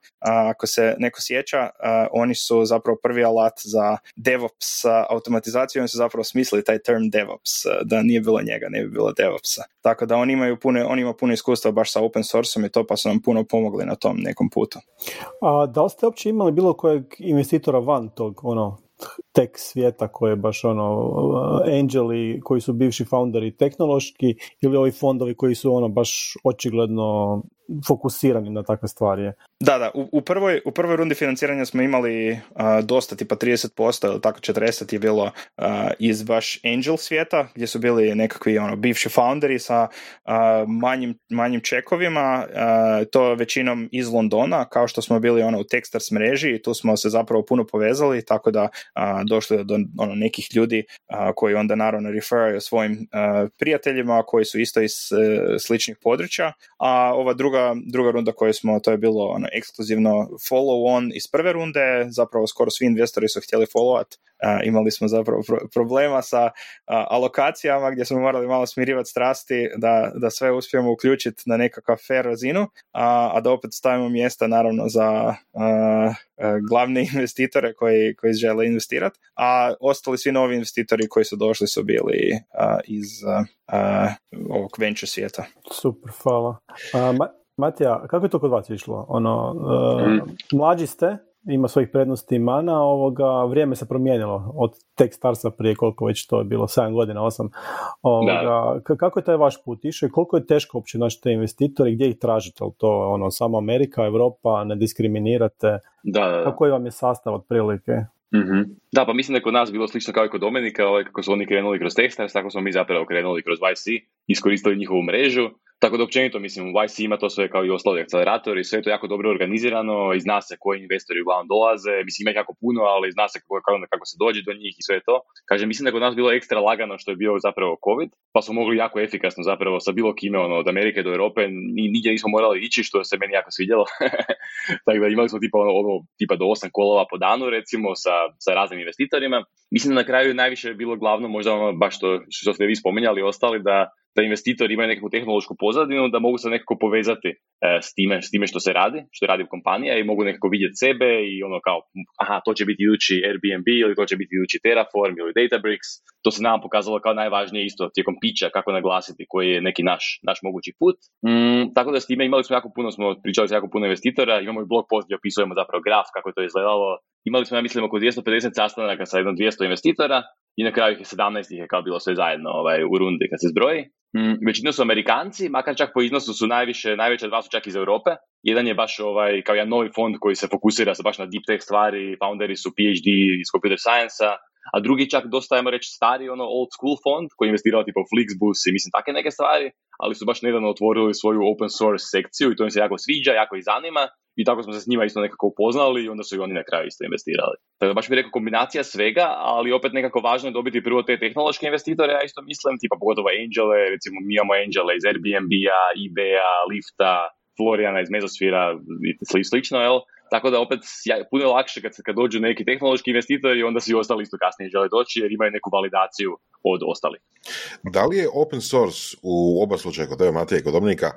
[SPEAKER 4] ako se neko sjeća, oni su zapravo prvi alat za DevOps automatizaciju, oni su zapravo smislili taj term DevOps, da nije bilo njega, ne bi bilo DevOpsa. Tako da oni imaju puno, on ima puno iskustva baš sa open sourceom i to pa su nam puno pomogli na tom nekom putu.
[SPEAKER 2] A da li ste uopće imali bilo kojeg investitora van tog ono, tek svijeta koje baš ono angeli koji su bivši founderi tehnološki ili ovi fondovi koji su ono baš očigledno fokusirani na takve stvari.
[SPEAKER 4] Da, da, u, u, prvoj, u prvoj rundi financiranja smo imali dosta, tipa 30% ili tako 40% je bilo iz baš angel svijeta, gdje su bili nekakvi ono, bivši founderi sa manjim, manjim čekovima, to većinom iz Londona, kao što smo bili ono, u Techstars mreži i tu smo se zapravo puno povezali, tako da došli do ono, nekih ljudi koji onda naravno referaju svojim prijateljima koji su isto iz e, sličnih područja, a ova druga, druga runda koju smo, to je bilo ono, ekskluzivno follow on iz prve runde, zapravo skoro svi investori su htjeli followat, imali smo zapravo problema sa alokacijama gdje smo morali malo smirivati strasti da, da sve uspijemo uključiti na nekakav fair razinu, a, a da opet stavimo mjesta naravno za glavne [LAUGHS] investitore koji, koji žele investirati, a ostali svi novi investitori koji su došli su bili iz ovog venture svijeta.
[SPEAKER 2] Super, hvala. Matija, kako je to kod vas išlo? Ono, uh, mlađi ste, ima svojih prednosti i mana, ovoga, vrijeme se promijenilo od tek starsa prije koliko već to je bilo, 7 godina, 8. Ovoga, kako je taj vaš put išao i koliko je teško uopće naći te investitore, gdje ih tražite? To ono, samo Amerika, Europa, ne diskriminirate?
[SPEAKER 3] Da, da,
[SPEAKER 2] Kako je vam je sastav otprilike?
[SPEAKER 3] mm Da, pa mislim da je kod nas bilo slično kao i kod Domenika, ovaj, kako su oni krenuli kroz Techstars, tako smo mi zapravo krenuli kroz YC, iskoristili njihovu mrežu Tako da općenito, mislim, YC ima to sve kao i ostali akceleratori, sve je to jako dobro organizirano i zna se koji investori uglavnom dolaze, mislim ima jako puno, ali zna se kako, kako, kako se dođe do njih i sve to. Kaže, mislim da je kod nas bilo ekstra lagano što je bio zapravo COVID, pa smo mogli jako efikasno zapravo sa bilo kime, ono, od Amerike do Europe, ni, nigdje nismo morali ići, što se meni jako svidjelo. [LAUGHS] Tako da imali smo tipa, ono, ono, tipa do osam kolova po danu, recimo, sa, sa raznim investitorima. Mislim da na kraju najviše je bilo glavno, možda ono, baš to što ste vi spominjali, ostali, da da investitori imaju nekakvu tehnološku pozadinu, da mogu se nekako povezati e, s, time, s time što se radi, što radi kompanija i mogu nekako vidjeti sebe i ono kao, aha, to će biti idući Airbnb ili to će biti idući Terraform ili Databricks. To se nam pokazalo kao najvažnije isto tijekom pića, kako naglasiti koji je neki naš, naš mogući put. Mm, tako da s time imali smo jako puno, smo pričali s jako puno investitora, imamo i blog post gdje opisujemo zapravo graf kako je to izgledalo. Imali smo, ja mislim, oko 250 sastanaka sa jednom 200 investitora i na kraju ih je 17 ih je kao bilo sve zajedno ovaj, u rundi kad se zbroji. Mm, većina su Amerikanci, makar čak po iznosu su najviše, najveća dva su čak iz Europe. Jedan je baš ovaj, kao jedan novi fond koji se fokusira sa baš na deep tech stvari, founderi su PhD iz computer science a drugi čak dosta, ajmo reći, stari ono old school fond koji je investirao tipa u Flixbus i mislim take neke stvari, ali su baš nedavno otvorili svoju open source sekciju i to im se jako sviđa, jako ih zanima i tako smo se s njima isto nekako upoznali i onda su i oni na kraju isto investirali. Tako da baš bi rekao kombinacija svega, ali opet nekako važno je dobiti prvo te tehnološke investitore, ja isto mislim, tipa pogotovo angele, recimo mi imamo angele iz Airbnb-a, eBay-a, Lifta, Floriana iz Mezosfira i slično, jel? Tako da opet puno je lakše kad, kad dođu neki tehnološki investitori, onda svi ostali isto kasnije žele doći jer imaju neku validaciju od ostalih.
[SPEAKER 1] Da li je open source u oba slučaja kod tebe Matija i kod Dominika,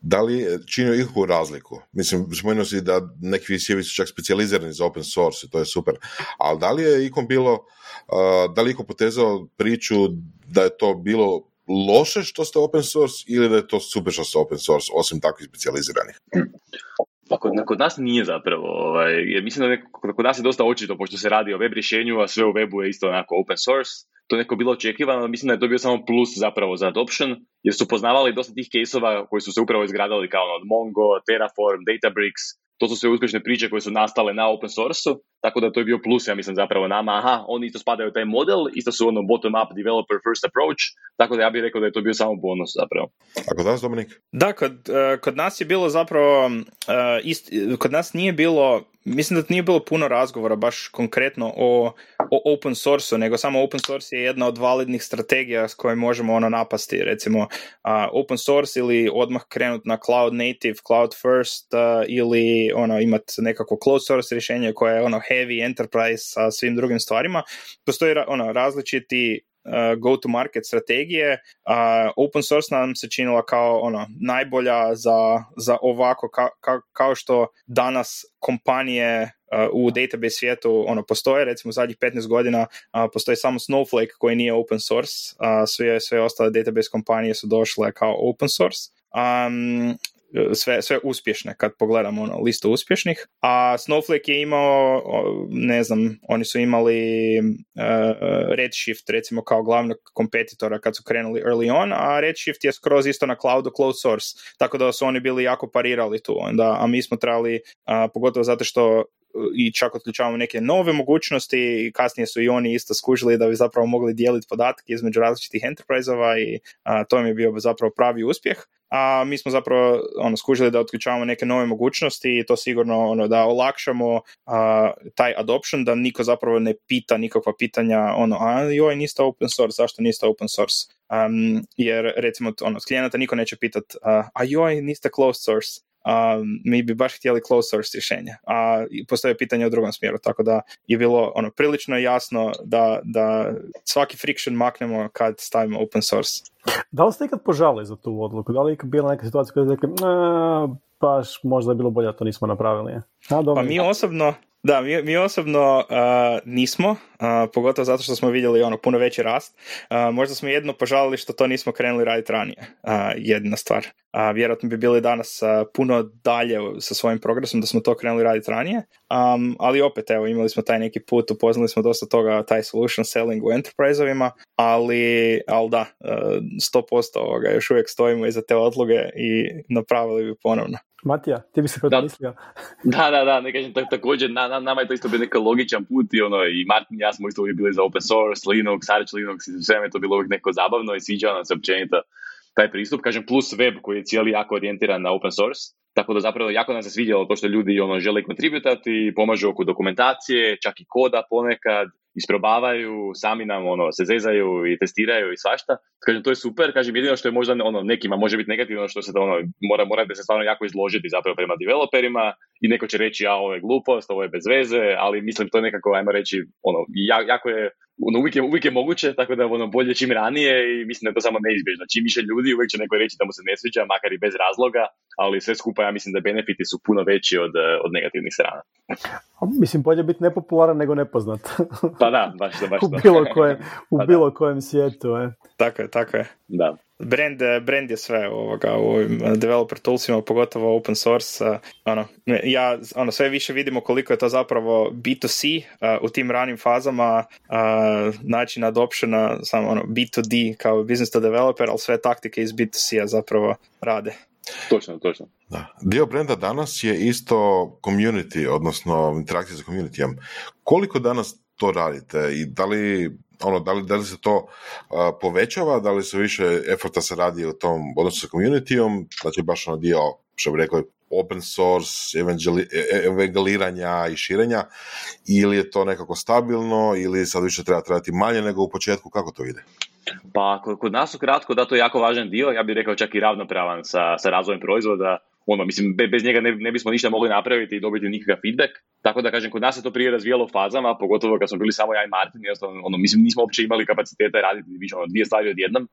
[SPEAKER 1] da li čini ikakvu razliku? Mislim, spomenuo si da neki VC-evi su čak specijalizirani za open source i to je super, ali da li je ikom bilo, da li iko potezao priču da je to bilo loše što ste open source ili da je to super što ste open source, osim takvih specijaliziranih?
[SPEAKER 3] Pa kod, kod nas nije zapravo, ovaj, jer mislim da kod nas je dosta očito, pošto se radi o web rješenju, a sve u webu je isto onako open source, to neko bilo očekivano, mislim da je to bio samo plus zapravo za adoption, jer su poznavali dosta tih caseova koji su se upravo izgradali kao ono, od Mongo, Terraform, Databricks, to su sve uspješne priče koje su nastale na open source tako da to je bio plus, ja mislim, zapravo nama, aha, oni isto spadaju u taj model, isto su ono bottom-up developer first approach, tako da ja bih rekao da je to bio samo bonus zapravo.
[SPEAKER 1] A kod nas, Dominik?
[SPEAKER 4] Da, kod, uh, kod nas je bilo zapravo, uh, ist, kod nas nije bilo mislim da nije bilo puno razgovora baš konkretno o, o open source nego samo open source je jedna od validnih strategija s kojoj možemo ono napasti, recimo uh, open source ili odmah krenuti na cloud native, cloud first uh, ili ono imati nekako closed source rješenje koje je ono heavy enterprise sa svim drugim stvarima. Postoji ono, različiti go-to-market strategije. Open source nam se činila kao ono najbolja za, za ovako ka, ka, kao što danas kompanije u database svijetu ono postoje, recimo zadnjih 15 godina uh, postoji samo Snowflake koji nije open source, uh, sve, sve ostale database kompanije su došle kao open source. Um, sve, sve uspješne kad pogledamo ono, listu uspješnih, a Snowflake je imao, ne znam, oni su imali uh, Redshift recimo kao glavnog kompetitora kad su krenuli early on, a Redshift je skroz isto na cloudu closed source, tako da su oni bili jako parirali tu, onda, a mi smo trebali, uh, pogotovo zato što i čak otključavamo neke nove mogućnosti i kasnije su i oni isto skužili da bi zapravo mogli dijeliti podatke između različitih enterprise-ova i a, to mi je bio zapravo pravi uspjeh a mi smo zapravo ono, skužili da otključavamo neke nove mogućnosti i to sigurno ono, da olakšamo a, taj adoption, da niko zapravo ne pita nikakva pitanja, ono, a joj, niste open source, zašto niste open source? Um, jer recimo ono, klijenata niko neće pitat, a joj, niste closed source, um, mi bi baš htjeli closed source rješenje. A postoje pitanje u drugom smjeru, tako da je bilo ono prilično jasno da, da svaki friction maknemo kad stavimo open source.
[SPEAKER 2] Da li ste ikad požali za tu odluku? Da li je bila neka situacija koja je rekli, baš možda je bilo bolje da to nismo napravili?
[SPEAKER 4] A, pa mi osobno, da, mi, mi osobno uh, nismo, uh, pogotovo zato što smo vidjeli ono puno veći rast. Uh, možda smo jedno požalili što to nismo krenuli raditi ranije, jedna stvar. Vjerojatno bi bili danas puno dalje sa svojim progresom da smo to krenuli raditi ranije, um, ali opet evo imali smo taj neki put, upoznali smo dosta toga, taj solution selling u enterprise-ovima, ali, ali da, 100% ovoga, još uvijek stojimo iza te odluge i napravili bi ponovno.
[SPEAKER 2] Matija, ti bi se kod
[SPEAKER 3] da, [LAUGHS] da, da, da, ne kažem, također, na, na, nama je to isto bio neki logičan put i ono, i Martin i ja smo isto uvijek bili za open source, Linux, Arch Linux i sve je to bilo uvijek neko zabavno i sviđa nam se općenito taj pristup, kažem plus web koji je cijeli jako orijentiran na open source, tako da zapravo jako nam se svidjelo to što ljudi ono žele kontributati, pomažu oko dokumentacije, čak i koda ponekad, isprobavaju, sami nam ono, se zezaju i testiraju i svašta. Kažem, to je super, kažem, jedino što je možda ono, nekima može biti negativno što se da ono, mora, mora da se stvarno jako izložiti zapravo prema developerima i neko će reći, a ovo je glupost, ovo je bez veze, ali mislim to je nekako, ajmo reći, ono, jako je ono, uvijek, je, uvijek je moguće, tako da ono, bolje čim ranije i mislim da je to samo neizbježno. Čim više ljudi, uvijek će neko reći da mu se ne sviđa, makar i bez razloga, ali sve skupa ja mislim da benefiti su puno veći od, od negativnih strana.
[SPEAKER 2] Mislim, bolje biti nepopularan nego nepoznat.
[SPEAKER 3] pa da, baš, baš [LAUGHS]
[SPEAKER 2] u bilo kojem, u pa bilo kojem svijetu. Je.
[SPEAKER 4] Tako je, tako je.
[SPEAKER 3] Da.
[SPEAKER 4] Brand, brand je sve ovoga, u ovim developer toolsima, pogotovo open source. Ono, ja ono, sve više vidimo koliko je to zapravo B2C uh, u tim ranim fazama uh, način adoptiona samo ono, B2D kao business to developer, ali sve taktike iz B2C-a zapravo rade.
[SPEAKER 3] Točno, točno.
[SPEAKER 1] Da. Dio brenda danas je isto community, odnosno interakcija sa communityjem. Koliko danas to radite i da li, ono, da li, da li se to povećava, da li se više eforta se radi u tom odnosu sa communityom, znači baš ono dio, što bi rekao, open source, e, evangeliranja i širenja, ili je to nekako stabilno, ili sad više treba trebati manje nego u početku, kako to ide?
[SPEAKER 3] Pa kod nas ukratko da to je jako važan dio, ja bih rekao čak i ravnopravan sa, sa razvojem proizvoda, ono, mislim, bez njega ne, ne bismo ništa mogli napraviti i dobiti nikakav feedback. Tako da kažem, kod nas se to prije razvijalo fazama, pogotovo kad smo bili samo ja i Martin, ono, mislim, nismo uopće imali kapaciteta raditi više ono, dvije stvari odjednom.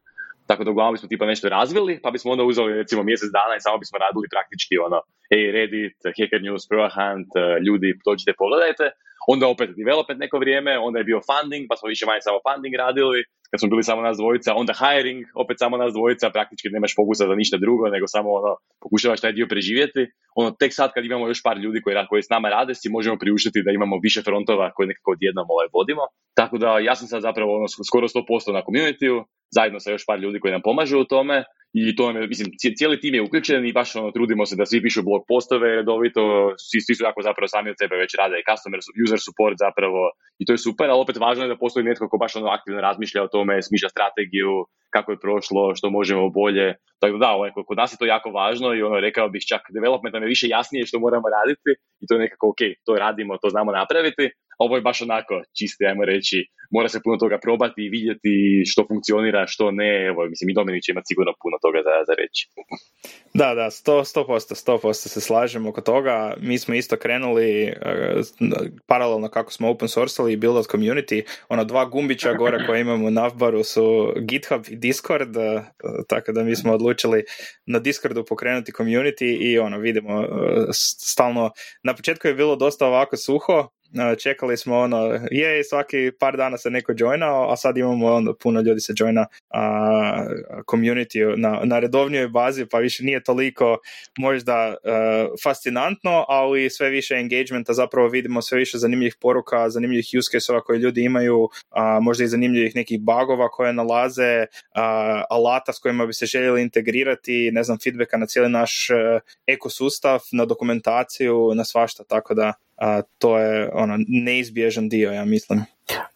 [SPEAKER 3] Tako da uglavnom bismo tipa nešto razvili, pa bismo onda uzeli recimo mjesec dana i samo bismo radili praktički ono, hey Reddit, Hacker News, Pro Hunt, ljudi, dođite, pogledajte. Onda opet development neko vrijeme, onda je bio funding, pa smo više manje samo funding radili, kad smo bili samo nas dvojica, onda hiring, opet samo nas dvojica, praktički nemaš fokusa za ništa drugo, nego samo ono, pokušavaš taj dio preživjeti. Ono, tek sad kad imamo još par ljudi koji, koji s nama rade, si možemo priuštiti da imamo više frontova koje nekako odjednom ovaj vodimo. Tako da ja sam sad zapravo ono, skoro 100% na community zajedno sa još par ljudi koji nam pomažu u tome i to je, mislim, cijeli tim je uključen i baš ono, trudimo se da svi pišu blog postove redovito, svi, svi su jako zapravo sami od sebe već rade i customer, user support zapravo i to je super, ali opet važno je da postoji netko ko baš ono aktivno razmišlja o tome, smišlja strategiju, kako je prošlo, što možemo bolje. Tako da, ovaj, kod nas je to jako važno i ono, rekao bih čak development nam je više jasnije što moramo raditi i to je nekako ok, to radimo, to znamo napraviti, ovo je baš onako čisti, ajmo reći, mora se puno toga probati i vidjeti što funkcionira, što ne, evo, mislim i Dominić ima sigurno puno toga za, za reći.
[SPEAKER 4] Da, da, sto, sto posto, sto posto se slažemo oko toga. Mi smo isto krenuli uh, paralelno kako smo open sourceali i build community. Ono dva gumbića gore koje imamo u Navbaru su GitHub i Discord, uh, tako da mi smo odlučili na Discordu pokrenuti community i ono vidimo uh, stalno. Na početku je bilo dosta ovako suho, čekali smo ono, je svaki par dana se neko joinao, a sad imamo onda puno ljudi se joina a, community na, na redovnijoj bazi, pa više nije toliko možda fascinantno, ali sve više engagementa zapravo vidimo sve više zanimljivih poruka, zanimljivih use case-ova koje ljudi imaju, a, možda i zanimljivih nekih bagova koje nalaze, alata s kojima bi se željeli integrirati, ne znam, feedbacka na cijeli naš e, ekosustav, na dokumentaciju, na svašta, tako da a, to je ono neizbježan dio, ja mislim.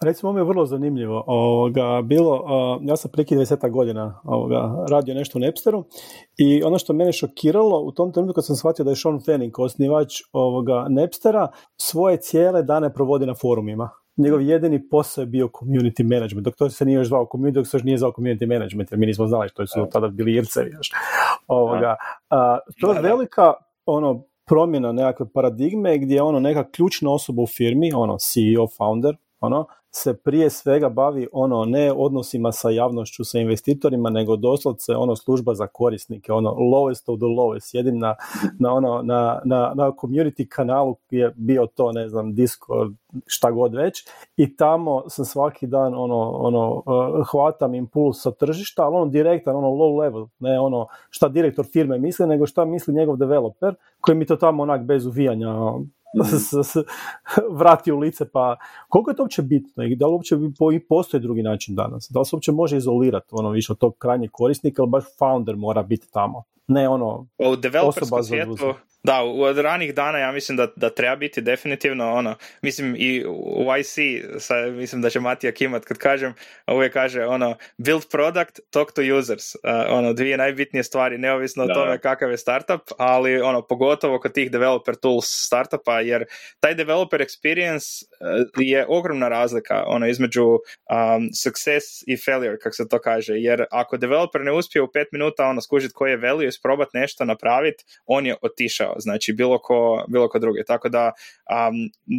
[SPEAKER 2] Recimo, ovo je vrlo zanimljivo. Ovoga, bilo, ja sam preki 20 godina ovoga, radio nešto u Napsteru i ono što mene šokiralo u tom trenutku kad sam shvatio da je Sean Fanning, osnivač ovoga Napstera, svoje cijele dane provodi na forumima. Njegov jedini posao je bio community management, dok to se nije još zvao community, dok se još nije zvao community management, jer mi nismo znali što su tada bili ircevi još. Ovoga, to je velika ono, promjena nekakve paradigme gdje je ono neka ključna osoba u firmi, ono CEO, founder, ono, se prije svega bavi ono ne odnosima sa javnošću, sa investitorima, nego doslovce ono služba za korisnike, ono lowest of the lowest. Jedim na, na, ono, na, na, na community kanalu je bio to, ne znam, Discord, šta god već i tamo sam svaki dan ono, ono uh, hvatam impuls sa tržišta, ali ono direktan, ono low level, ne ono šta direktor firme misli, nego šta misli njegov developer koji mi to tamo onak bez uvijanja vrati u lice, pa koliko je to uopće bitno i da li uopće postoji drugi način danas? Da li se uopće može izolirati ono više od tog krajnjeg korisnika ili baš founder mora biti tamo? Ne ono
[SPEAKER 4] u developerskom svijetu, Da, od ranih dana ja mislim da, da treba biti definitivno ono, mislim i u IC, sa, mislim da će Matija kimat kad kažem, uvijek kaže ono, build product, talk to users, uh, ono, dvije najbitnije stvari, neovisno o tome kakav je startup, ali ono, pogotovo kod tih developer tools startupa, jer taj developer experience uh, je ogromna razlika ono, između um, success i failure, kako se to kaže, jer ako developer ne uspije u pet minuta ono, skužiti koji je value, isprobat nešto napraviti, on je otišao znači bilo ko, bilo ko drugi. Tako da,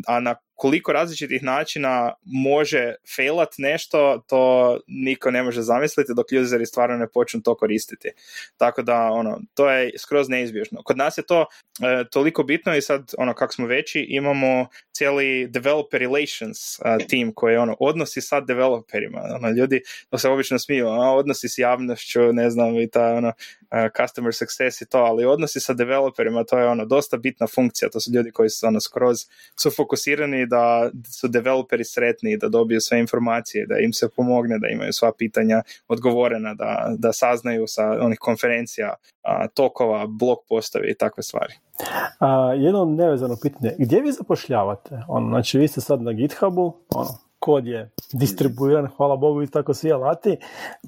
[SPEAKER 4] a na koliko različitih načina može failat nešto, to niko ne može zamisliti dok useri stvarno ne počnu to koristiti. Tako da, ono, to je skroz neizbježno. Kod nas je to e, toliko bitno i sad, ono, kako smo veći, imamo cijeli developer relations uh, team koji ono, odnosi sa developerima. Ono, ljudi to se obično smiju, a, odnosi s javnošću, ne znam, i ta ono, customer success i to, ali odnosi sa developerima, to je ono, dosta bitna funkcija. To su ljudi koji su ono, skroz su fokusirani da su developeri sretni, da dobiju sve informacije, da im se pomogne, da imaju sva pitanja odgovorena, da, da saznaju sa onih konferencija, a, tokova, blog postavi i takve stvari.
[SPEAKER 2] A, jedno nevezano pitanje, gdje vi zapošljavate? Ono, znači, vi ste sad na GitHubu, ono, kod je distribuiran, hvala Bogu i tako svi alati.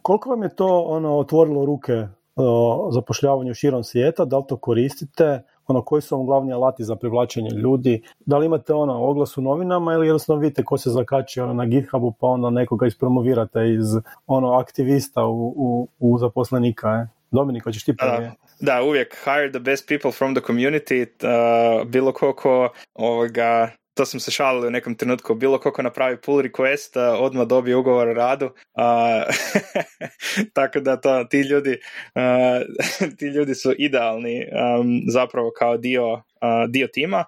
[SPEAKER 2] Koliko vam je to ono otvorilo ruke o zapošljavanju širom svijeta, da li to koristite, ono, koji su vam glavni alati za privlačenje ljudi, da li imate ono oglas u novinama ili jednostavno vidite ko se zakači ono, na GitHubu pa onda nekoga ispromovirate iz ono aktivista u, u, u zaposlenika. Je. Dominik, hoćeš ti prvi?
[SPEAKER 4] Da, uvijek hire the best people from the community, uh, bilo ko ko ovoga, to sam se šalio u nekom trenutku, bilo kako napravi pull request, uh, odmah dobije ugovor o radu, uh, [LAUGHS] tako da to, ti ljudi, uh, [LAUGHS] ti ljudi su idealni um, zapravo kao dio dio tima.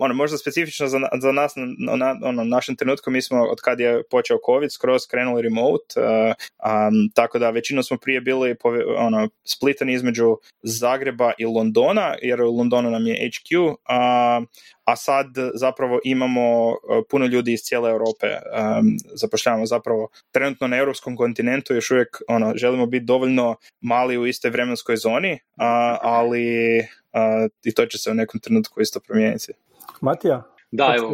[SPEAKER 4] Ono, možda specifično za, za nas na, na ono, našem trenutku, mi smo od kad je počeo COVID skroz krenuli remote, tako da većinu smo prije bili ono, splitani između Zagreba i Londona, jer u Londonu nam je HQ, a, a sad zapravo imamo puno ljudi iz cijele Europe. zapošljavamo zapravo trenutno na europskom kontinentu, još uvijek ono, želimo biti dovoljno mali u istoj vremenskoj zoni, ali i to će se u nekom trenutku isto promijeniti.
[SPEAKER 2] Matija?
[SPEAKER 3] Da, evo,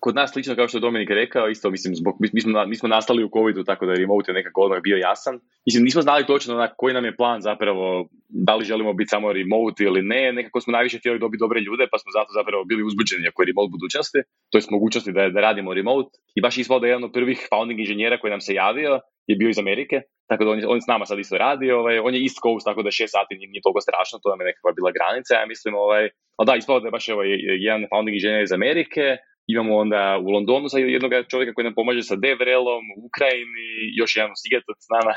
[SPEAKER 3] kod nas slično kao što je Dominik rekao, isto mislim, zbog, mi, smo, mi smo nastali u covidu, tako da je remote je nekako odmah bio jasan. Mislim, nismo znali točno na koji nam je plan zapravo, da li želimo biti samo remote ili ne, nekako smo najviše htjeli dobiti dobre ljude, pa smo zato zapravo bili uzbuđeni ako je remote budućnosti, to je mogućnosti da, da radimo remote. I baš ispalo da je jedan od prvih founding inženjera koji nam se javio, je bio iz Amerike, tako da on, on s nama sad isto radi, ovaj, on je East Coast, tako da šest sati nije, nije toliko strašno, to nam je nekakva bila granica, ja mislim, ovaj, ali da, ispalo da je baš ovaj, jedan founding inženjer iz Amerike, imamo onda u Londonu sa jednog čovjeka koji nam pomaže sa DevRelom, u Ukrajini, još jedan u s nama,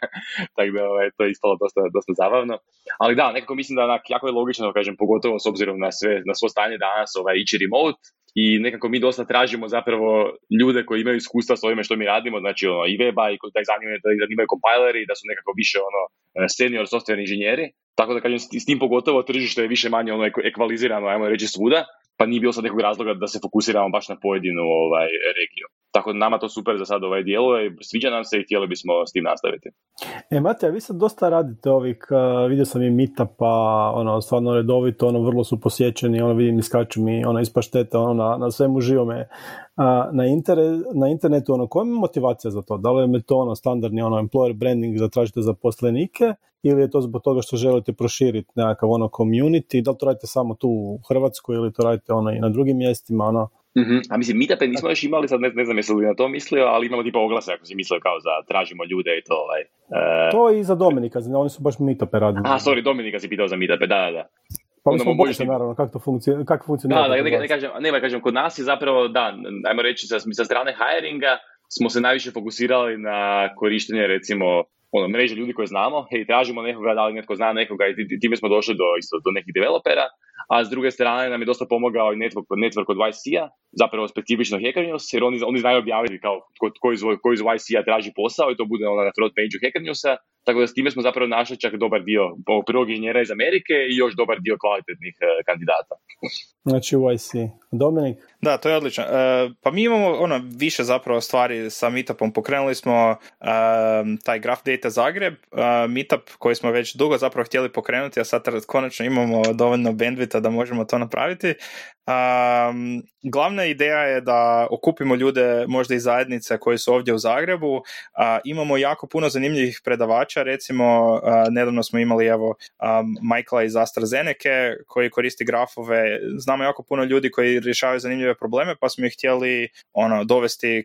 [SPEAKER 3] [LAUGHS] tako da ovaj, to je ispalo dosta, dosta zabavno. Ali da, nekako mislim da onak, jako je logično, kažem, pogotovo s obzirom na sve, na svo stanje danas, ovaj, ići remote, i nekako mi dosta tražimo zapravo ljude koji imaju iskustva s ovime što mi radimo, znači ono, i weba i da ih zanimaju, da ih zanimaju kompajleri, da su nekako više ono, senior software inženjeri. Tako da kažem, s tim pogotovo tržište je više manje ono ekvalizirano, ajmo reći svuda, pa nije bilo sad nekog razloga da se fokusiramo baš na pojedinu ovaj, regiju. Tako da nama to super za sad ovaj dijelo i sviđa nam se i htjeli bismo s tim nastaviti.
[SPEAKER 2] E, Matija, vi sad dosta radite ovih, uh, vidio sam i mita, pa ono, stvarno redovito, ono, vrlo su posjećeni, ono, vidim, iskaču mi, ono, ispašteta, ono, na, na svemu živome. A, na, na internetu, ono, koja je motivacija za to? Da li je to ono, standardni ono, employer branding da tražite zaposlenike ili je to zbog toga što želite proširiti nekakav ono community, da li to radite samo tu u Hrvatskoj ili to radite ono i na drugim mjestima, ono,
[SPEAKER 3] Mm-hmm. A mislim, meetupe nismo još imali, sad ne, ne znam jesu li na to mislio, ali imamo tipa oglase ako si mislio kao za tražimo ljude i to. Ovaj,
[SPEAKER 2] uh... To i za Dominika, oni su baš meetupe radili.
[SPEAKER 3] A, sorry, Dominika si pitao za meetupe, da, da, da.
[SPEAKER 2] Pa mi smo bolje, naravno, kako to funkcionira. Kako funkcionira
[SPEAKER 3] da, da, ne, ne, kažem, ne, kažem, kod nas je zapravo, da, ajmo reći, sa, sa strane hiringa smo se najviše fokusirali na korištenje, recimo, ono, mreže ljudi koje znamo, hej, tražimo nekoga, da li netko zna nekoga i time smo došli do, isto, do nekih developera, a s druge strane nam je dosta pomogao i network, network od YC-a, zapravo specifično Hacker News, jer oni, oni znaju objaviti kao ko, ko iz, ko iz YC-a traži posao i to bude ona na front page Hacker Newsa, tako da s time smo zapravo našli čak dobar dio prvog inženjera iz Amerike i još dobar dio kvalitetnih e, kandidata.
[SPEAKER 2] Znači u IC. Dominik?
[SPEAKER 4] Da, to je odlično. E, pa mi imamo ono više zapravo stvari sa Meetupom. Pokrenuli smo taj Graph Data Zagreb, Meetup koji smo već dugo zapravo htjeli pokrenuti, a sad konačno imamo dovoljno bandwidtha da možemo to napraviti. Um, glavna ideja je da okupimo ljude možda iz zajednice koji su ovdje u Zagrebu. imamo jako puno zanimljivih predavača, recimo nedavno smo imali evo um, Michaela iz AstraZeneca koji koristi grafove. Znamo jako puno ljudi koji rješavaju zanimljive probleme pa smo ih htjeli ono, dovesti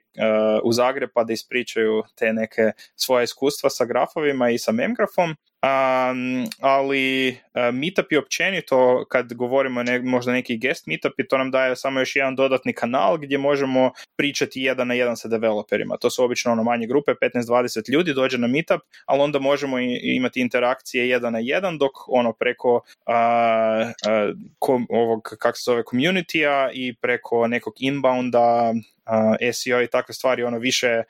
[SPEAKER 4] u Zagreb pa da ispričaju te neke svoje iskustva sa grafovima i sa memgrafom. Um, ali uh, meetup je općenito, kad govorimo ne, možda neki guest meetup, i to nam daje samo još jedan dodatni kanal gdje možemo pričati jedan na jedan sa developerima. To su obično ono manje grupe, 15-20 ljudi dođe na meetup, ali onda možemo i, imati interakcije jedan na jedan, dok ono preko uh, uh, kom, ovog, kako se zove, community i preko nekog inbounda SEO i takve stvari, ono više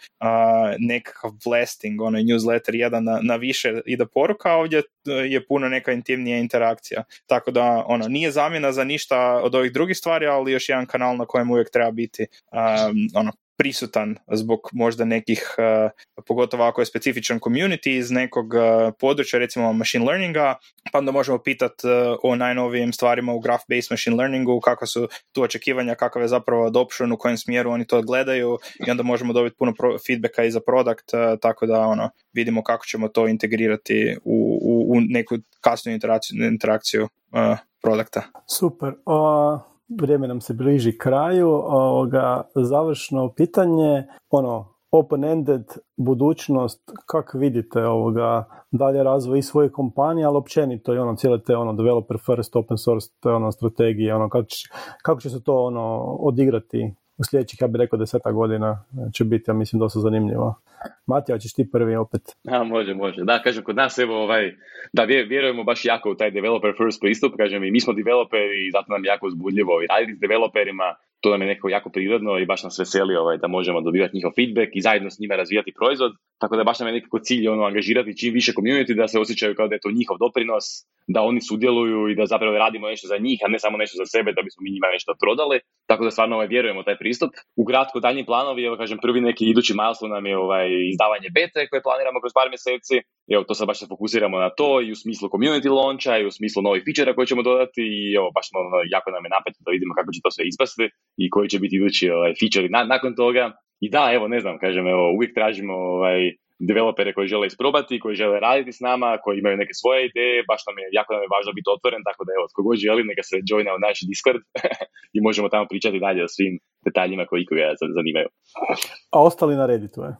[SPEAKER 4] nekakav blasting, ono newsletter jedan na, na više ide poruka, ovdje je puno neka intimnija interakcija. Tako da ono nije zamjena za ništa od ovih drugih stvari, ali još jedan kanal na kojem uvijek treba biti um, ono prisutan zbog možda nekih, uh, pogotovo ako je specifičan community iz nekog uh, područja, recimo machine learninga, pa onda možemo pitati uh, o najnovijim stvarima u graph-based machine learningu, kako su tu očekivanja, kakav je zapravo adoption, u kojem smjeru oni to gledaju i onda možemo dobiti puno feedbacka i za produkt, tako da ono, vidimo kako ćemo to integrirati u, u, u neku kasnu interakciju, interakciju produkta.
[SPEAKER 2] Super. Uh, vrijeme nam se bliži kraju. Ovoga, završno pitanje, ono, open-ended budućnost, kako vidite ovoga dalje razvoj i svoje kompanije, ali općenito i ono cijele te ono developer first open source te ono strategije, ono kako će, kako će se to ono odigrati u sljedećih, ja bih rekao, deseta godina će biti, ja mislim, dosta zanimljivo. Matija, ćeš ti prvi opet.
[SPEAKER 3] A, može, može. Da, kažem, kod nas, evo, ovaj, da, vjerujemo baš jako u taj developer first pristup, kažem, i mi smo developeri i zato nam je jako uzbudljivo i raditi s developerima, to nam je nekako jako prirodno i baš nas veseli ovaj, da možemo dobivati njihov feedback i zajedno s njima razvijati proizvod. Tako da baš nam je nekako cilj ono, angažirati čim više community da se osjećaju kao da je to njihov doprinos, da oni sudjeluju i da zapravo radimo nešto za njih, a ne samo nešto za sebe da bismo mi njima nešto prodali. Tako da stvarno ovaj, vjerujemo taj pristup. U kratko daljnji planovi, evo kažem, prvi neki idući milestone nam je ovaj, izdavanje bete koje planiramo kroz par mjeseci. Evo, to sad baš se fokusiramo na to i u smislu community launcha i u smislu novih feature koje ćemo dodati i evo, baš ono, jako nam je napet da vidimo kako će to sve ispasti i koji će biti idući ovaj, feature na, nakon toga. I da, evo, ne znam, kažem, evo, uvijek tražimo ovaj, developere koji žele isprobati, koji žele raditi s nama, koji imaju neke svoje ideje, baš nam je, jako nam je važno biti otvoren, tako da evo, tko god želi, neka se joina u naš Discord [LAUGHS] i možemo tamo pričati dalje o svim detaljima koji ikoga zanimaju.
[SPEAKER 2] A ostali na Redditu, je?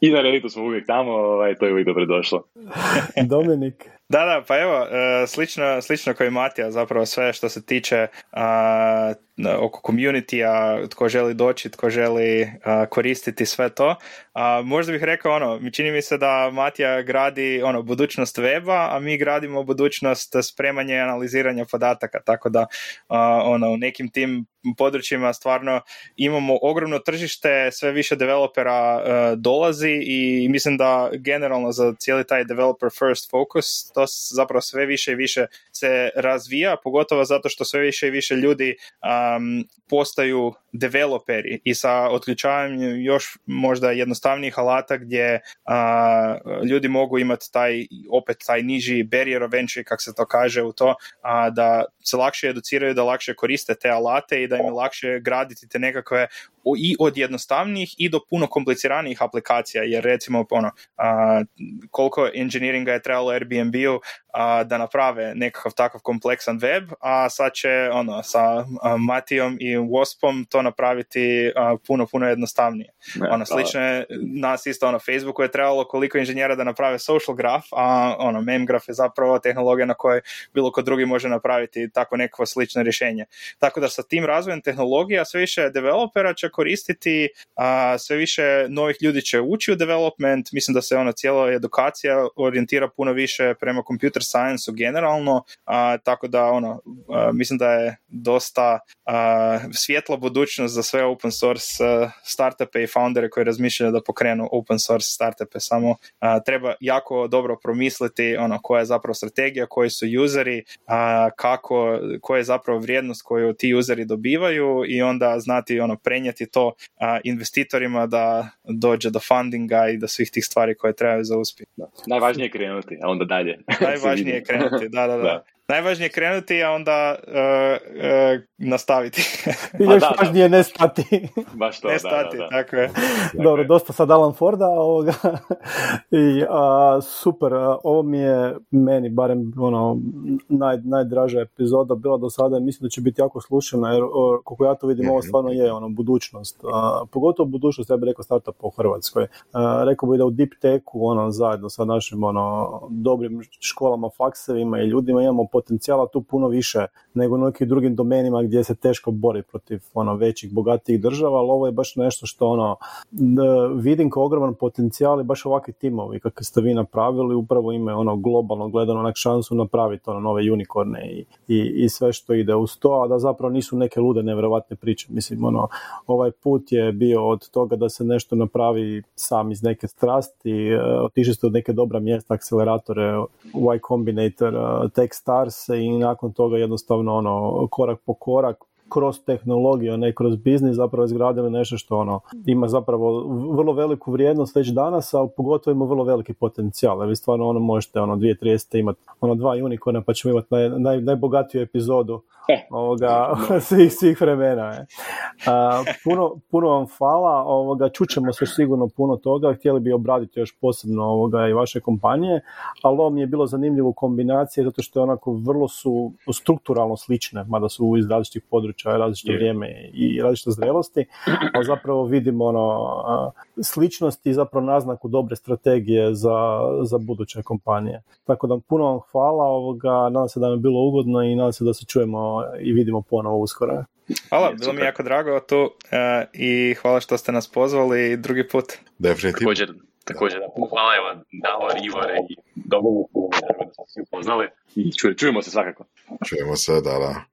[SPEAKER 2] [LAUGHS]
[SPEAKER 3] I na Redditu smo uvijek tamo, ovaj, to je uvijek dobro došlo. [LAUGHS]
[SPEAKER 2] Dominik.
[SPEAKER 4] Da, da, pa evo, e, slično, slično kao i Matija, zapravo sve što se tiče oko community tko želi doći, tko želi koristiti sve to. A, možda bih rekao ono, mi čini mi se da Matija gradi ono budućnost weba, a mi gradimo budućnost spremanja i analiziranja podataka, tako da ono, u nekim tim područjima stvarno imamo ogromno tržište, sve više developera e, dolazi i mislim da generalno za cijeli taj developer first focus to zapravo sve više i više se razvija, pogotovo zato što sve više i više ljudi um, postaju developeri i sa otključavanjem još možda jednostavnijih alata gdje ljudi mogu imati taj opet taj niži barrier of entry kako se to kaže u to a, da se lakše educiraju da lakše koriste te alate i da im je lakše graditi te nekakve i od jednostavnijih i do puno kompliciranijih aplikacija, jer recimo ono, a, koliko engineeringa je trebalo Airbnb-u da naprave nekakav takav kompleksan web, a sad će ono, sa Matijom i Waspom to napraviti puno, puno jednostavnije. ono, slično je nas isto ono, Facebooku je trebalo koliko inženjera da naprave social graph, a ono, meme graph je zapravo tehnologija na kojoj bilo ko drugi može napraviti tako neko slično rješenje. Tako da sa tim razvojem tehnologija sve više developera će koristiti, a sve više novih ljudi će ući u development, mislim da se ona cijela edukacija orijentira puno više prema computer science generalno, a, tako da ono, mislim da je dosta a, svjetla budućnost za sve open source startupe i foundere koji razmišljaju da pokrenu open source startupe, samo treba jako dobro promisliti ono koja je zapravo strategija, koji su useri, a, kako, koja je zapravo vrijednost koju ti useri dobivaju i onda znati ono prenijeti to a, investitorima da dođe do fundinga i do svih tih stvari koje trebaju za uspjeh.
[SPEAKER 3] Najvažnije je krenuti, a onda dalje.
[SPEAKER 4] Najvažnije [LAUGHS] je krenuti, da, da. da. da najvažnije je krenuti, a onda uh, uh, nastaviti.
[SPEAKER 2] I [LAUGHS] još da, važnije ne stati.
[SPEAKER 3] Baš to,
[SPEAKER 4] ne stati,
[SPEAKER 3] da, da,
[SPEAKER 4] tako je. [LAUGHS]
[SPEAKER 2] Dobro, dosta sad Alan Forda ovoga. [LAUGHS] I uh, super, ovo mi je meni barem ono, naj, najdraža epizoda bila do sada i mislim da će biti jako slušana jer koliko ja to vidim ovo stvarno je ono, budućnost. Uh, pogotovo budućnost, ja bih rekao startup u Hrvatskoj. Uh, rekao bih da u deep techu ono, zajedno sa našim ono, dobrim školama, faksevima i ljudima imamo potencijala tu puno više nego u nekim drugim domenima gdje se teško bori protiv ono većih, bogatijih država, ali ovo je baš nešto što ono vidim kao ogroman potencijal i baš ovakvi timovi kakve ste vi napravili upravo imaju ono globalno gledano onak šansu napraviti ono nove unikorne i, i, i, sve što ide uz to, a da zapravo nisu neke lude nevjerovatne priče. Mislim, ono, ovaj put je bio od toga da se nešto napravi sam iz neke strasti, e, otišli ste od neke dobra mjesta, akceleratore, Y Combinator, uh, Techstars i nakon toga jednostavno ono korak po korak kroz tehnologiju, a ne kroz biznis zapravo izgradili nešto što ono ima zapravo vrlo veliku vrijednost već danas, a pogotovo ima vrlo veliki potencijal. Jer vi stvarno ono možete ono 2030 imati ono dva unikorna pa ćemo imati naj, naj, najbogatiju epizodu ovoga, [LAUGHS] svih, svih vremena. Je. A, puno, puno vam hvala, ovoga, čućemo se sigurno puno toga, htjeli bi obraditi još posebno ovoga i vaše kompanije, ali ovo mi je bilo zanimljivo u kombinaciji zato što je onako vrlo su strukturalno slične, mada su iz različitih područja, različito vrijeme i različite zrelosti, ali zapravo vidimo ono, sličnosti i zapravo naznaku dobre strategije za, za buduće kompanije. Tako da puno vam hvala, ovoga, nadam se da vam je bilo ugodno i nadam se da se čujemo i vidimo ponovo uskoro.
[SPEAKER 4] Hvala, bilo mi jako drago tu uh, i hvala što ste nas pozvali drugi put.
[SPEAKER 1] Definitivno.
[SPEAKER 3] Također, također hvala evo Davor, Ivor i dobro da smo svi upoznali i čujemo se svakako.
[SPEAKER 1] Čujemo se, da, da.